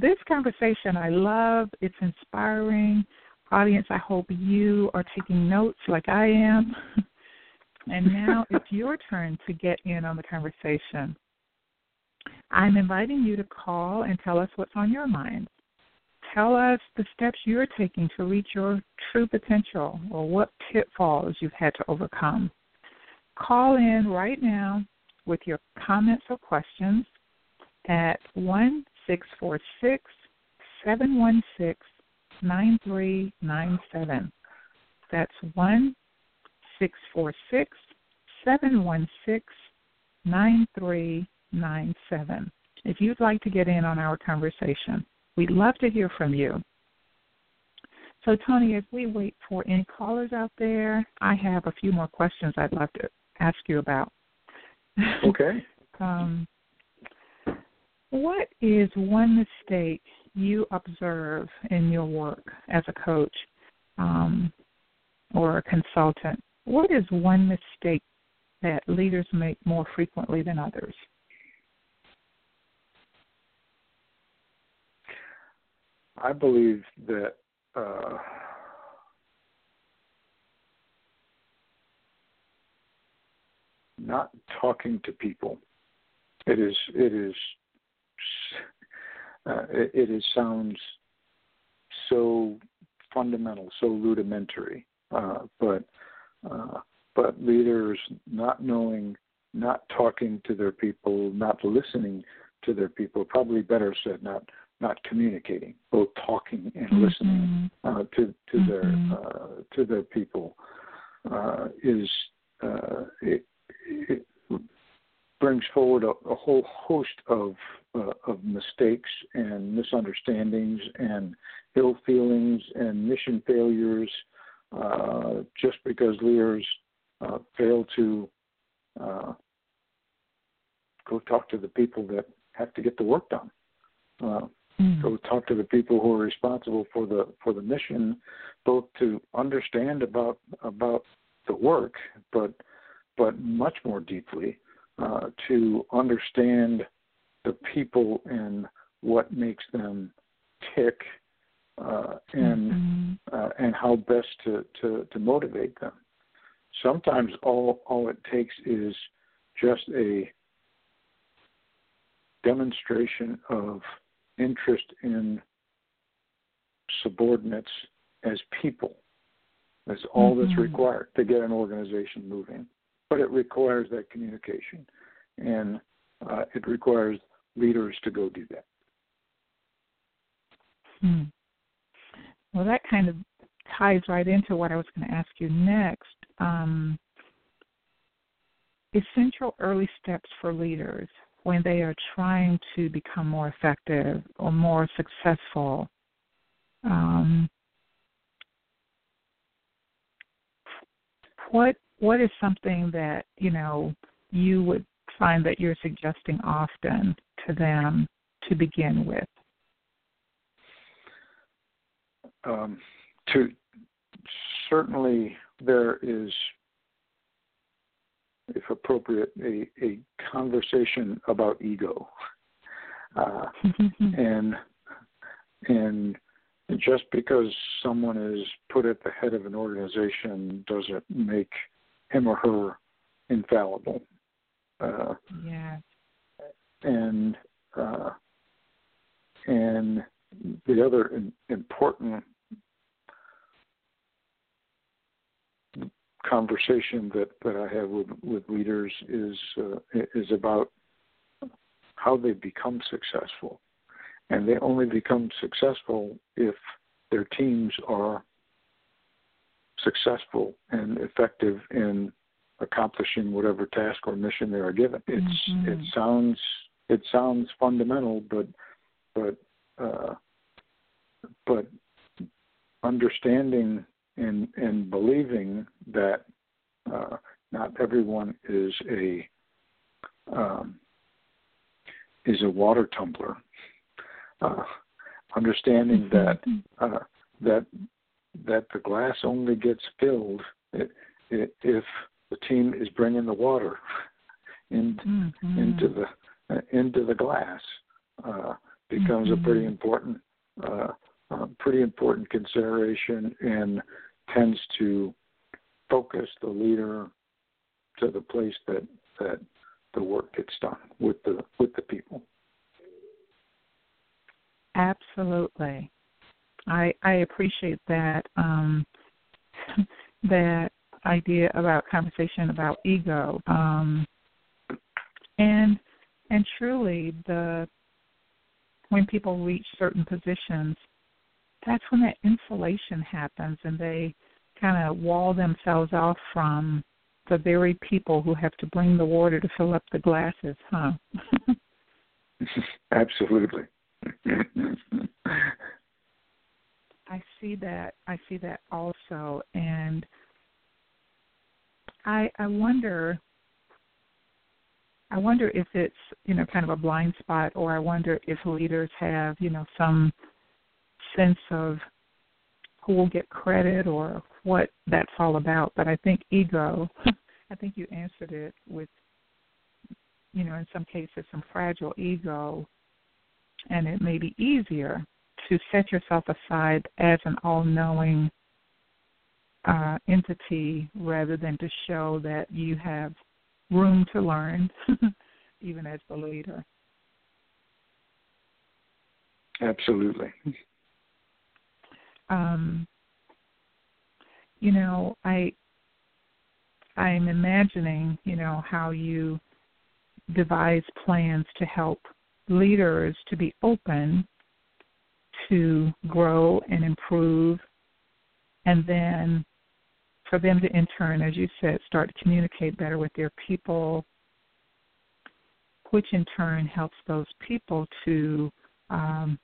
this conversation I love. It's inspiring. Audience, I hope you are taking notes like I am. and now it's your turn to get in on the conversation. I'm inviting you to call and tell us what's on your mind. Tell us the steps you're taking to reach your true potential or what pitfalls you've had to overcome. Call in right now with your comments or questions at 1 646 716 9397. That's 1 six four six seven one six nine three nine seven. If you'd like to get in on our conversation, we'd love to hear from you. So, Tony, as we wait for any callers out there, I have a few more questions I'd love to ask you about. Okay. um, what is one mistake you observe in your work as a coach um, or a consultant? What is one mistake that leaders make more frequently than others? I believe that uh, not talking to people. It is it is uh, it, it is sounds so fundamental, so rudimentary, uh, but uh, but leaders not knowing, not talking to their people, not listening to their people. Probably better said, not not communicating, both talking and mm-hmm. listening uh, to to mm-hmm. their uh, to their people uh, is uh, it, it brings forward a, a whole host of uh, of mistakes and misunderstandings and ill feelings and mission failures uh, just because leaders uh, fail to uh, go talk to the people that have to get the work done. Uh, mm. Go talk to the people who are responsible for the for the mission, both to understand about about the work, but but much more deeply uh, to understand the people and what makes them tick, uh, and mm-hmm. uh, and how best to, to, to motivate them. Sometimes all all it takes is just a demonstration of interest in subordinates as people. That's all mm-hmm. that's required to get an organization moving but it requires that communication, and uh, it requires leaders to go do that. Hmm. Well, that kind of ties right into what I was going to ask you next. Um, essential early steps for leaders when they are trying to become more effective or more successful. Um, what what is something that you know you would find that you're suggesting often to them to begin with? Um, to certainly there is, if appropriate, a, a conversation about ego, uh, and and just because someone is put at the head of an organization doesn't make him or her infallible. Uh, yeah. And uh, and the other important conversation that, that I have with, with leaders is uh, is about how they become successful, and they only become successful if their teams are successful and effective in accomplishing whatever task or mission they are given. It's mm-hmm. it sounds it sounds fundamental, but but uh, but understanding and and believing that uh, not everyone is a um, is a water tumbler. Uh, understanding mm-hmm. that uh, that that the glass only gets filled if the team is bringing the water in, mm-hmm. into the uh, into the glass uh, becomes mm-hmm. a pretty important uh, uh, pretty important consideration and tends to focus the leader to the place that that the work gets done with the with the people. Absolutely. I I appreciate that um, that idea about conversation about ego, um, and and truly the when people reach certain positions, that's when that insulation happens, and they kind of wall themselves off from the very people who have to bring the water to fill up the glasses, huh? Absolutely. I see that. I see that also, and I I wonder. I wonder if it's you know kind of a blind spot, or I wonder if leaders have you know some sense of who will get credit or what that's all about. But I think ego. I think you answered it with you know in some cases some fragile ego, and it may be easier to set yourself aside as an all-knowing uh, entity rather than to show that you have room to learn, even as the leader. Absolutely. Um, you know, I I'm imagining, you know, how you devise plans to help leaders to be open to grow and improve, and then for them to, in turn, as you said, start to communicate better with their people, which in turn helps those people to, um,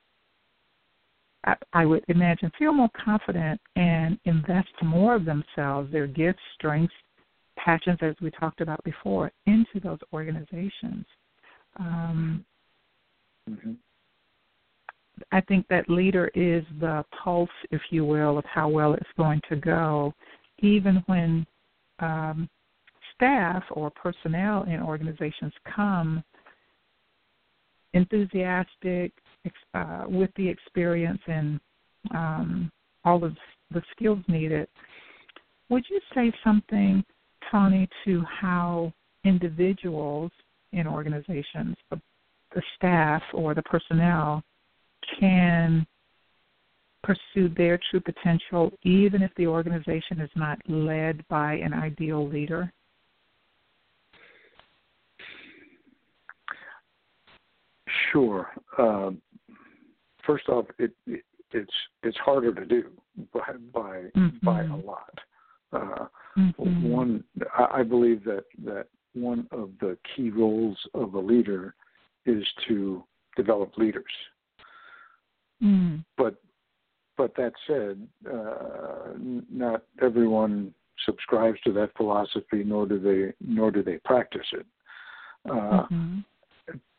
I, I would imagine, feel more confident and invest more of themselves, their gifts, strengths, passions, as we talked about before, into those organizations. Um, mm-hmm. I think that leader is the pulse, if you will, of how well it's going to go, even when um, staff or personnel in organizations come enthusiastic uh, with the experience and um, all of the skills needed. Would you say something, Tony, to how individuals in organizations, the staff or the personnel, can pursue their true potential even if the organization is not led by an ideal leader? Sure. Uh, first off, it, it, it's it's harder to do by by, mm-hmm. by a lot. Uh, mm-hmm. One, I believe that that one of the key roles of a leader is to develop leaders. Mm. But but that said, uh, not everyone subscribes to that philosophy, nor do they nor do they practice it. Uh, mm-hmm.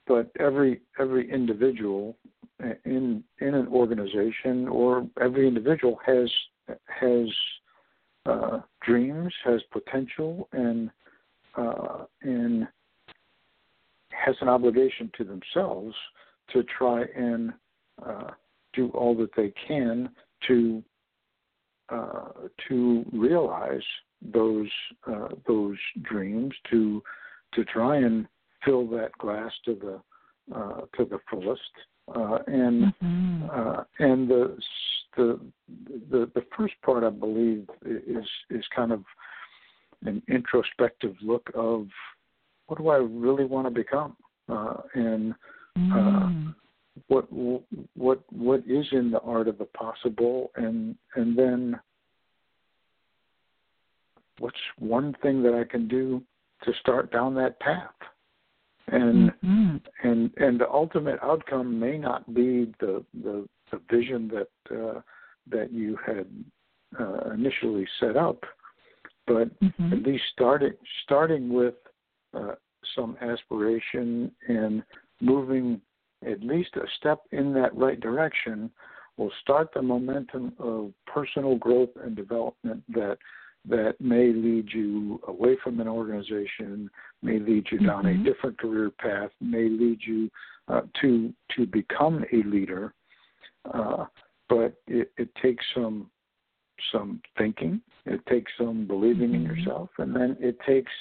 But every every individual in in an organization or every individual has has uh, dreams, has potential, and uh, and has an obligation to themselves to try and uh, do all that they can to uh, to realize those uh, those dreams, to to try and fill that glass to the uh, to the fullest. Uh, and mm-hmm. Uh, and the, the the the first part, I believe, is is kind of an introspective look of what do I really want to become, uh, and mm what what what is in the art of the possible and and then what's one thing that I can do to start down that path and mm-hmm. and and the ultimate outcome may not be the the, the vision that uh, that you had uh, initially set up but mm-hmm. at least starting starting with uh, some aspiration and moving at least a step in that right direction will start the momentum of personal growth and development that that may lead you away from an organization, may lead you down mm-hmm. a different career path, may lead you uh, to to become a leader. Uh, but it, it, takes some some thinking, it takes some believing mm-hmm. in yourself, and then it takes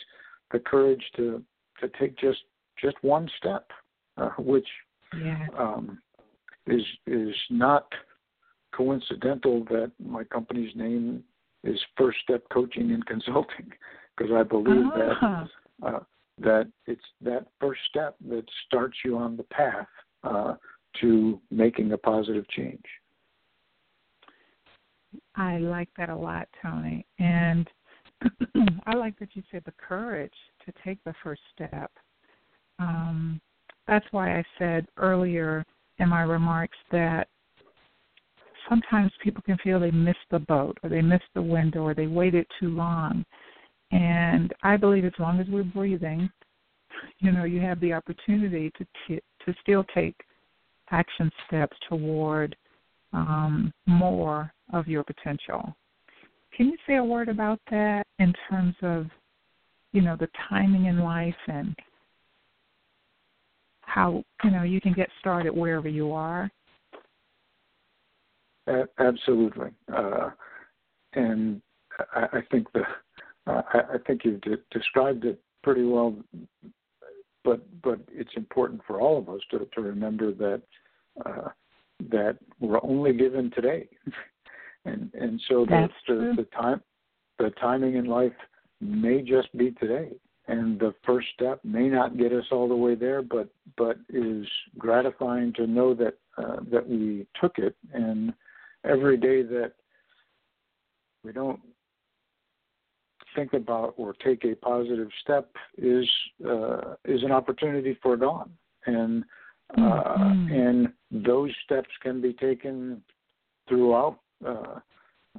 the courage to to take just just one step, uh, which yeah. um, is is not coincidental that my company's name is First Step Coaching and Consulting because I believe that uh, that it's that first step that starts you on the path uh, to making a positive change. I like that a lot, Tony. And I like that you said the courage to take the first step. Um, that's why I said earlier in my remarks that sometimes people can feel they missed the boat or they missed the window or they waited too long. And I believe as long as we're breathing, you know, you have the opportunity to t- to still take action steps toward um, more of your potential. Can you say a word about that in terms of, you know, the timing in life and how you know you can get started wherever you are? Absolutely, uh, and I, I think the uh, I, I think you've de- described it pretty well. But but it's important for all of us to to remember that uh, that we're only given today, and and so the, the, the time the timing in life may just be today and the first step may not get us all the way there but but is gratifying to know that uh, that we took it and every day that we don't think about or take a positive step is uh, is an opportunity for dawn and uh, mm-hmm. and those steps can be taken throughout uh,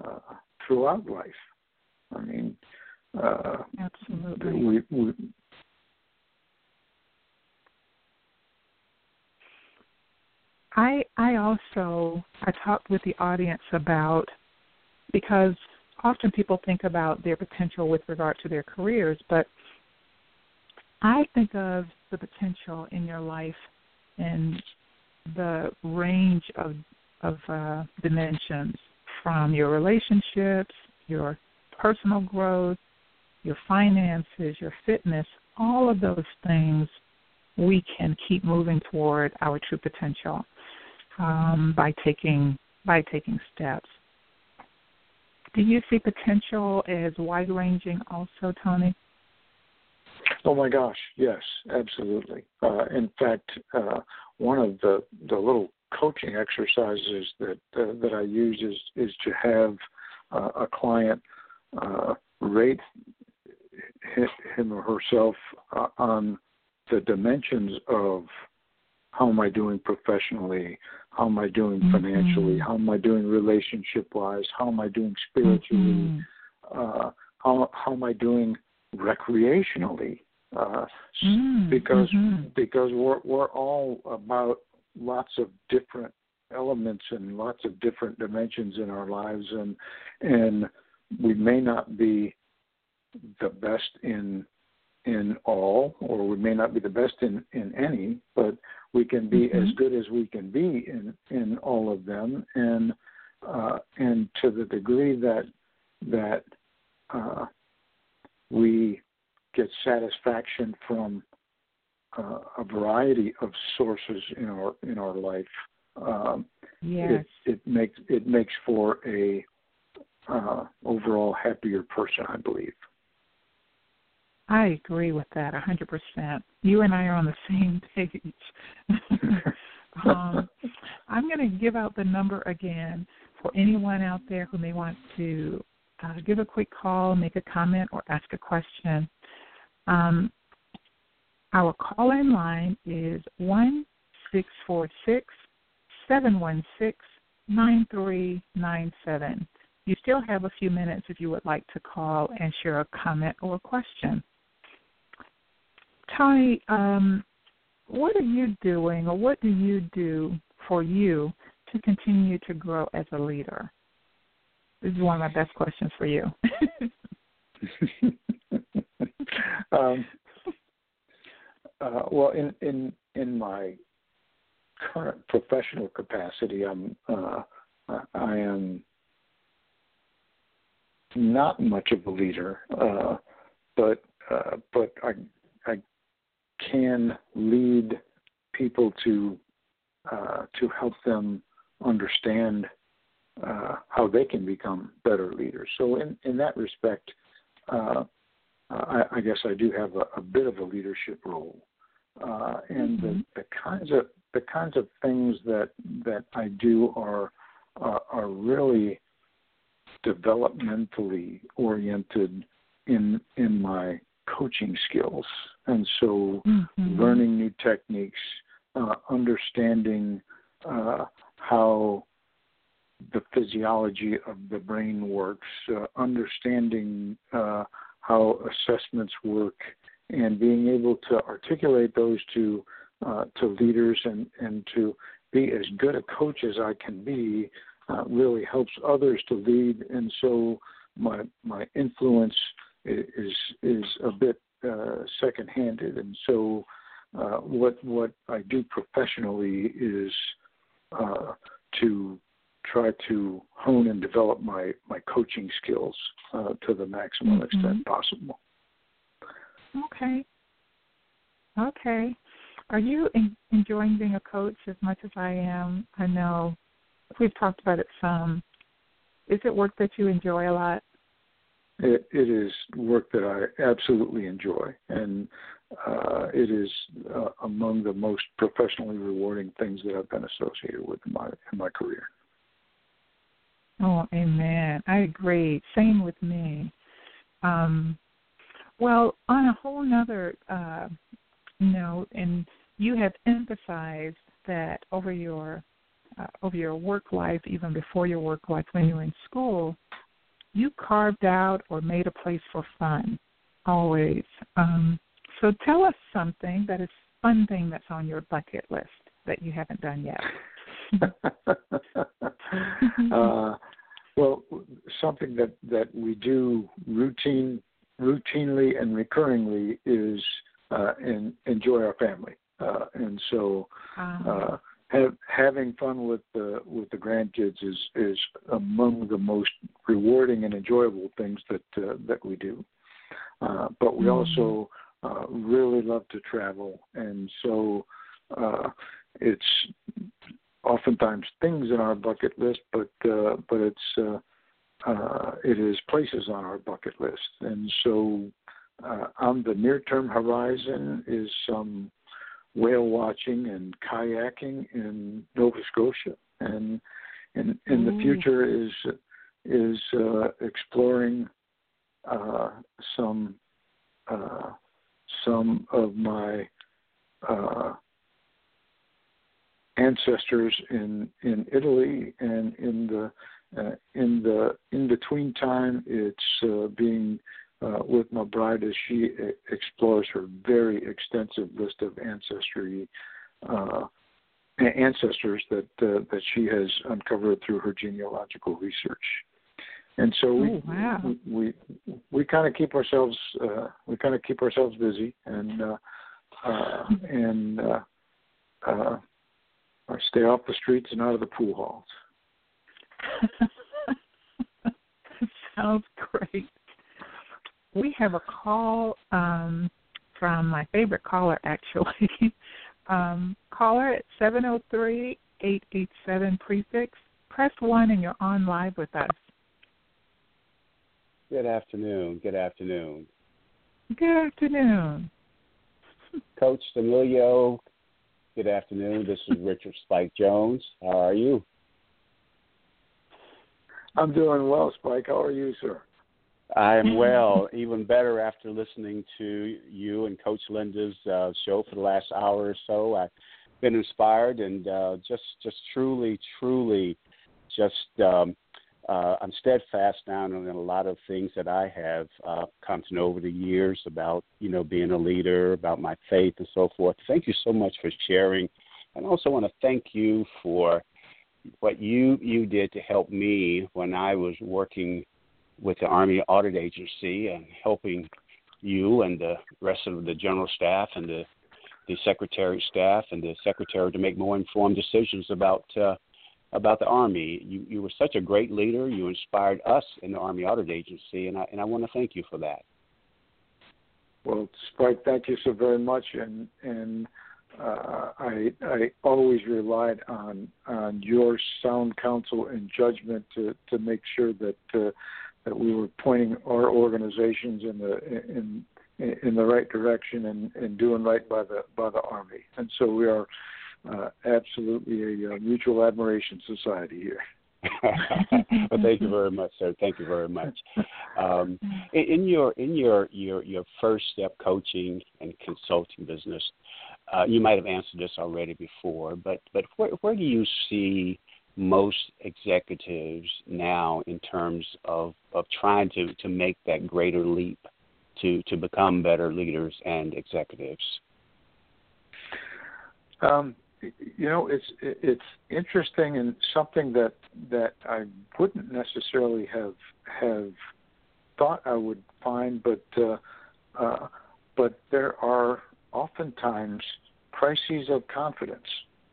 uh, throughout life. I mean, uh, absolutely. We, we, I I also I talked with the audience about because often people think about their potential with regard to their careers, but I think of the potential in your life and the range of of uh, dimensions from your relationships, your personal growth, your finances, your fitness, all of those things we can keep moving toward our true potential um, by taking by taking steps. Do you see potential as wide ranging also, Tony? Oh my gosh, yes, absolutely. Uh, in fact, uh, one of the the little coaching exercises that uh, that I use is is to have uh, a client uh, rate him or herself uh, on the dimensions of how am I doing professionally, how am I doing mm-hmm. financially, how am I doing relationship wise, how am I doing spiritually, mm-hmm. uh, how how am I doing recreationally, uh, mm-hmm. because mm-hmm. because we're we're all about lots of different elements and lots of different dimensions in our lives and and we may not be the best in in all or we may not be the best in in any but we can be mm-hmm. as good as we can be in in all of them and uh, and to the degree that that uh, we get satisfaction from uh, a variety of sources in our in our life. Um, yes. it, it makes it makes for a uh, overall happier person, I believe. I agree with that a hundred percent. You and I are on the same page. um, I'm going to give out the number again for anyone out there who may want to uh, give a quick call, make a comment, or ask a question. Um, our call in line is 1 646 716 9397. You still have a few minutes if you would like to call and share a comment or a question. Tony, um, what are you doing or what do you do for you to continue to grow as a leader? This is one of my best questions for you. um, uh, well, in in in my current professional capacity, I'm uh, I am not much of a leader, uh, but uh, but I can lead people to uh, to help them understand uh, how they can become better leaders. So in in that respect, uh, I, I guess I do have a, a bit of a leadership role, uh, and mm-hmm. the, the kinds of the kinds of things that that I do are are, are really developmentally oriented in in my coaching skills, and so mm-hmm. learning new techniques, uh, understanding uh, how the physiology of the brain works, uh, understanding uh, how assessments work, and being able to articulate those to uh, to leaders and and to be as good a coach as I can be uh, really helps others to lead, and so my my influence is is a bit second-handed, and so uh, what what I do professionally is uh, to try to hone and develop my my coaching skills uh, to the maximum mm-hmm. extent possible. Okay. Okay. Are you in, enjoying being a coach as much as I am? I know we've talked about it some. Is it work that you enjoy a lot? It, it is work that I absolutely enjoy, and uh, it is uh, among the most professionally rewarding things that I've been associated with in my in my career. Oh, amen. I agree. Same with me. Um, well, on a whole nother uh, note, and you have emphasized that over your uh, over your work life, even before your work life, when you were in school, you carved out or made a place for fun always. Um, so tell us something that is fun thing that's on your bucket list that you haven't done yet. uh, well, something that that we do routine routinely and recurringly is uh, in, enjoy our family, uh, and so uh-huh. uh, have, having fun with the with the grandkids is is among the most rewarding and enjoyable things that uh, that we do. Uh, but we mm-hmm. also uh, really love to travel, and so uh, it's oftentimes things in our bucket list, but uh, but it's uh, uh, it is places on our bucket list, and so uh, on the near term horizon is some whale watching and kayaking in Nova Scotia, and in in the future is is uh, exploring uh, some uh, some of my uh, ancestors in in Italy and in the uh, in the in between time it's uh, being uh, with my bride as she explores her very extensive list of ancestry uh, ancestors that uh, that she has uncovered through her genealogical research. And so we, oh, wow. we we we kind of keep ourselves uh, we kind of keep ourselves busy and uh, uh, and uh, uh, stay off the streets and out of the pool halls. Sounds great. We have a call um, from my favorite caller, actually. um, caller at 703 887 prefix. Press 1 and you're on live with us. Good afternoon. Good afternoon. Good afternoon. Coach Stamilio, good afternoon. This is Richard Spike Jones. How are you? I'm doing well, Spike. How are you, sir? I am well, even better after listening to you and Coach Linda's uh, show for the last hour or so. I've been inspired and uh, just, just truly, truly, just um, uh, I'm steadfast now in a lot of things that I have uh, come to know over the years about, you know, being a leader, about my faith and so forth. Thank you so much for sharing, and also want to thank you for what you you did to help me when I was working with the Army Audit Agency and helping you and the rest of the general staff and the the secretary staff and the secretary to make more informed decisions about uh, about the Army. You you were such a great leader. You inspired us in the Army Audit Agency, and I and I want to thank you for that. Well, Spike, thank you so very much, and and uh, I I always relied on on your sound counsel and judgment to to make sure that uh, that we were pointing our organizations in the in in the right direction and, and doing right by the by the army. And so we are uh, absolutely a, a, mutual admiration society here. well, thank you very much, sir. Thank you very much. Um, in, in, your in your your your first step coaching and consulting business, uh, you might have answered this already before, but but where where do you see most executives now in terms of of trying to to make that greater leap to to become better leaders and executives? Um, you know, it's it's interesting and something that that I wouldn't necessarily have have thought I would find, but uh, uh, but there are oftentimes crises of confidence,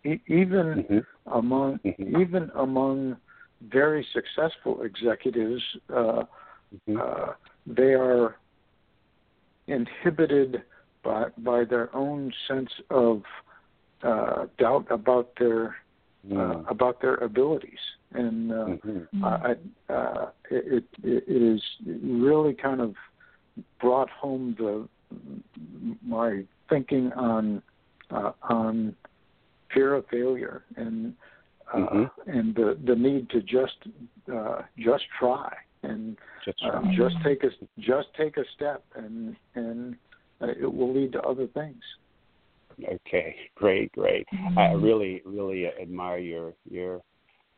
e- even mm-hmm. among mm-hmm. even among very successful executives. Uh, mm-hmm. uh, they are inhibited by by their own sense of uh, doubt about their uh, mm. about their abilities, and uh, mm-hmm. I, uh, it, it, it is really kind of brought home the my thinking on uh, on fear of failure and uh, mm-hmm. and the the need to just uh, just try and just, uh, just take a just take a step and and uh, it will lead to other things. Okay, great, great. Mm-hmm. I really, really admire your your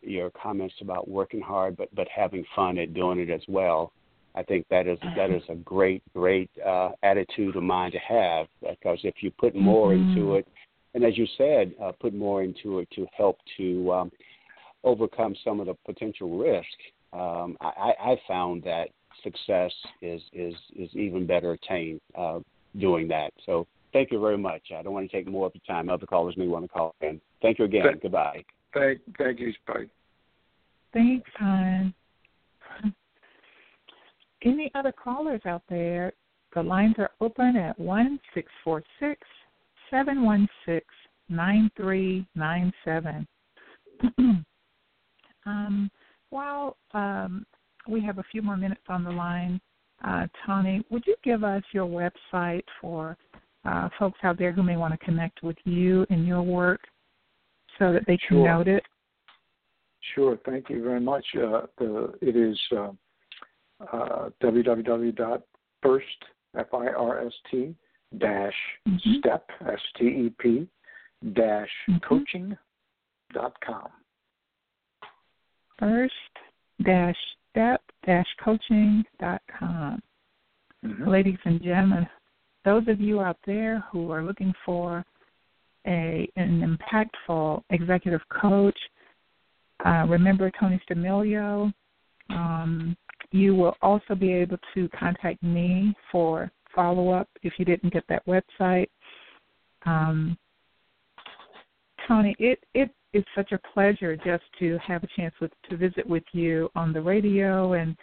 your comments about working hard, but but having fun at doing it as well. I think that is that is a great, great uh, attitude of mind to have because if you put more mm-hmm. into it, and as you said, uh, put more into it to help to um, overcome some of the potential risk. Um, I, I found that success is is is even better attained uh, doing that. So Thank you very much. I don't want to take more of your time. Other callers may want to call in. Thank you again. Thank, Goodbye. Thank, thank you. Bye. Thanks, hon. Any other callers out there? The lines are open at one six four six seven one six nine three nine seven. Um, while um, we have a few more minutes on the line, uh, Tony, would you give us your website for uh, folks out there who may want to connect with you and your work so that they can sure. note it? Sure. Thank you very much. Uh, the, it is uh, uh, www.first, F-I-R-S-T, dash mm-hmm. step, S-T-E-P, dash mm-hmm. coaching dot com. First dash step dash coaching dot com. Mm-hmm. Ladies and gentlemen, those of you out there who are looking for a an impactful executive coach, uh, remember Tony Stamilio. Um, you will also be able to contact me for follow up if you didn't get that website. Um, Tony, it it is such a pleasure just to have a chance with, to visit with you on the radio and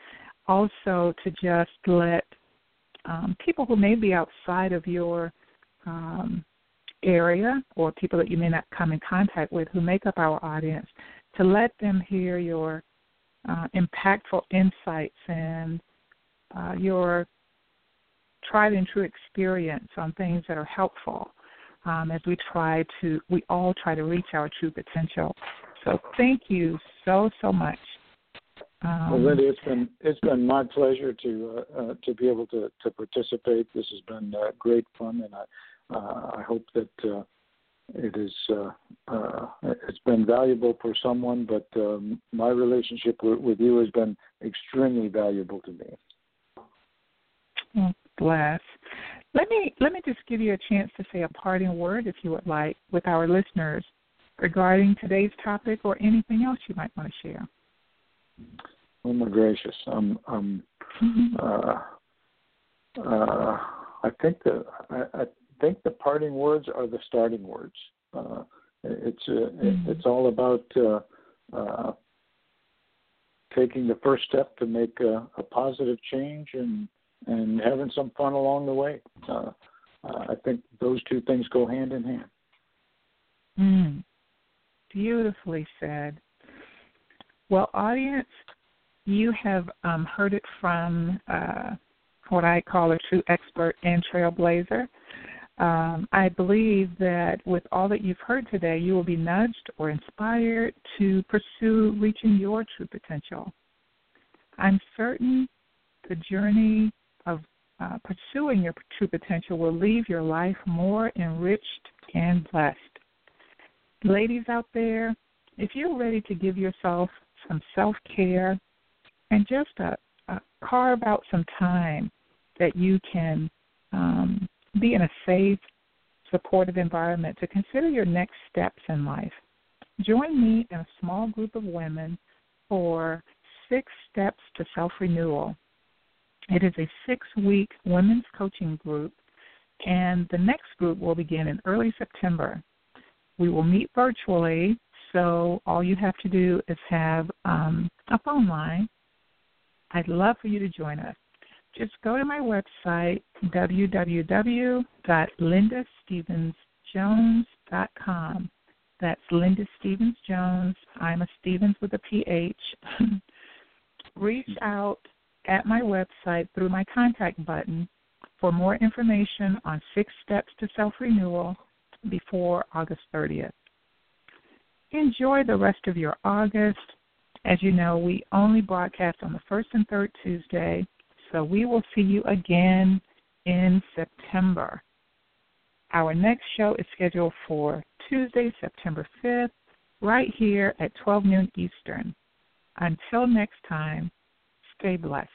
also to just let um, people who may be outside of your um, area or people that you may not come in contact with who make up our audience to let them hear your uh, impactful insights and uh, your tried and true experience on things that are helpful um, as we try to we all try to reach our true potential. So thank you so so much um, well, Lindy, it's been it's been my pleasure to uh, uh, to be able to, to participate. This has been uh, great fun, and I uh, I hope that uh, it is uh, uh, it's been valuable for someone. But um, my relationship with, with you has been extremely valuable to me. Oh, bless. Let me let me just give you a chance to say a parting word, if you would like, with our listeners regarding today's topic or anything else you might want to share. Oh my gracious! Um, um, uh, uh, I think the I, I think the parting words are the starting words. Uh, it's uh, mm-hmm. it's all about uh, uh, taking the first step to make a, a positive change and and having some fun along the way. Uh, I think those two things go hand in hand. Mm. Beautifully said. Well, audience, you have um, heard it from uh, what I call a true expert and trailblazer. Um, I believe that with all that you've heard today, you will be nudged or inspired to pursue reaching your true potential. I'm certain the journey of uh, pursuing your true potential will leave your life more enriched and blessed. Ladies out there, if you're ready to give yourself some self care and just uh, uh, carve out some time that you can um, be in a safe, supportive environment to consider your next steps in life. Join me in a small group of women for six steps to self renewal. It is a six week women's coaching group, and the next group will begin in early September. We will meet virtually, so all you have to do is have um, a phone line. I'd love for you to join us just go to my website, www.lindastephensjones.com. That's Linda Stephens Jones. I'm a Stephens with a PH. Reach out at my website through my contact button for more information on six steps to self renewal before August 30th. Enjoy the rest of your August. As you know, we only broadcast on the first and third Tuesday so we will see you again in September. Our next show is scheduled for Tuesday, September 5th, right here at 12 noon Eastern. Until next time, stay blessed.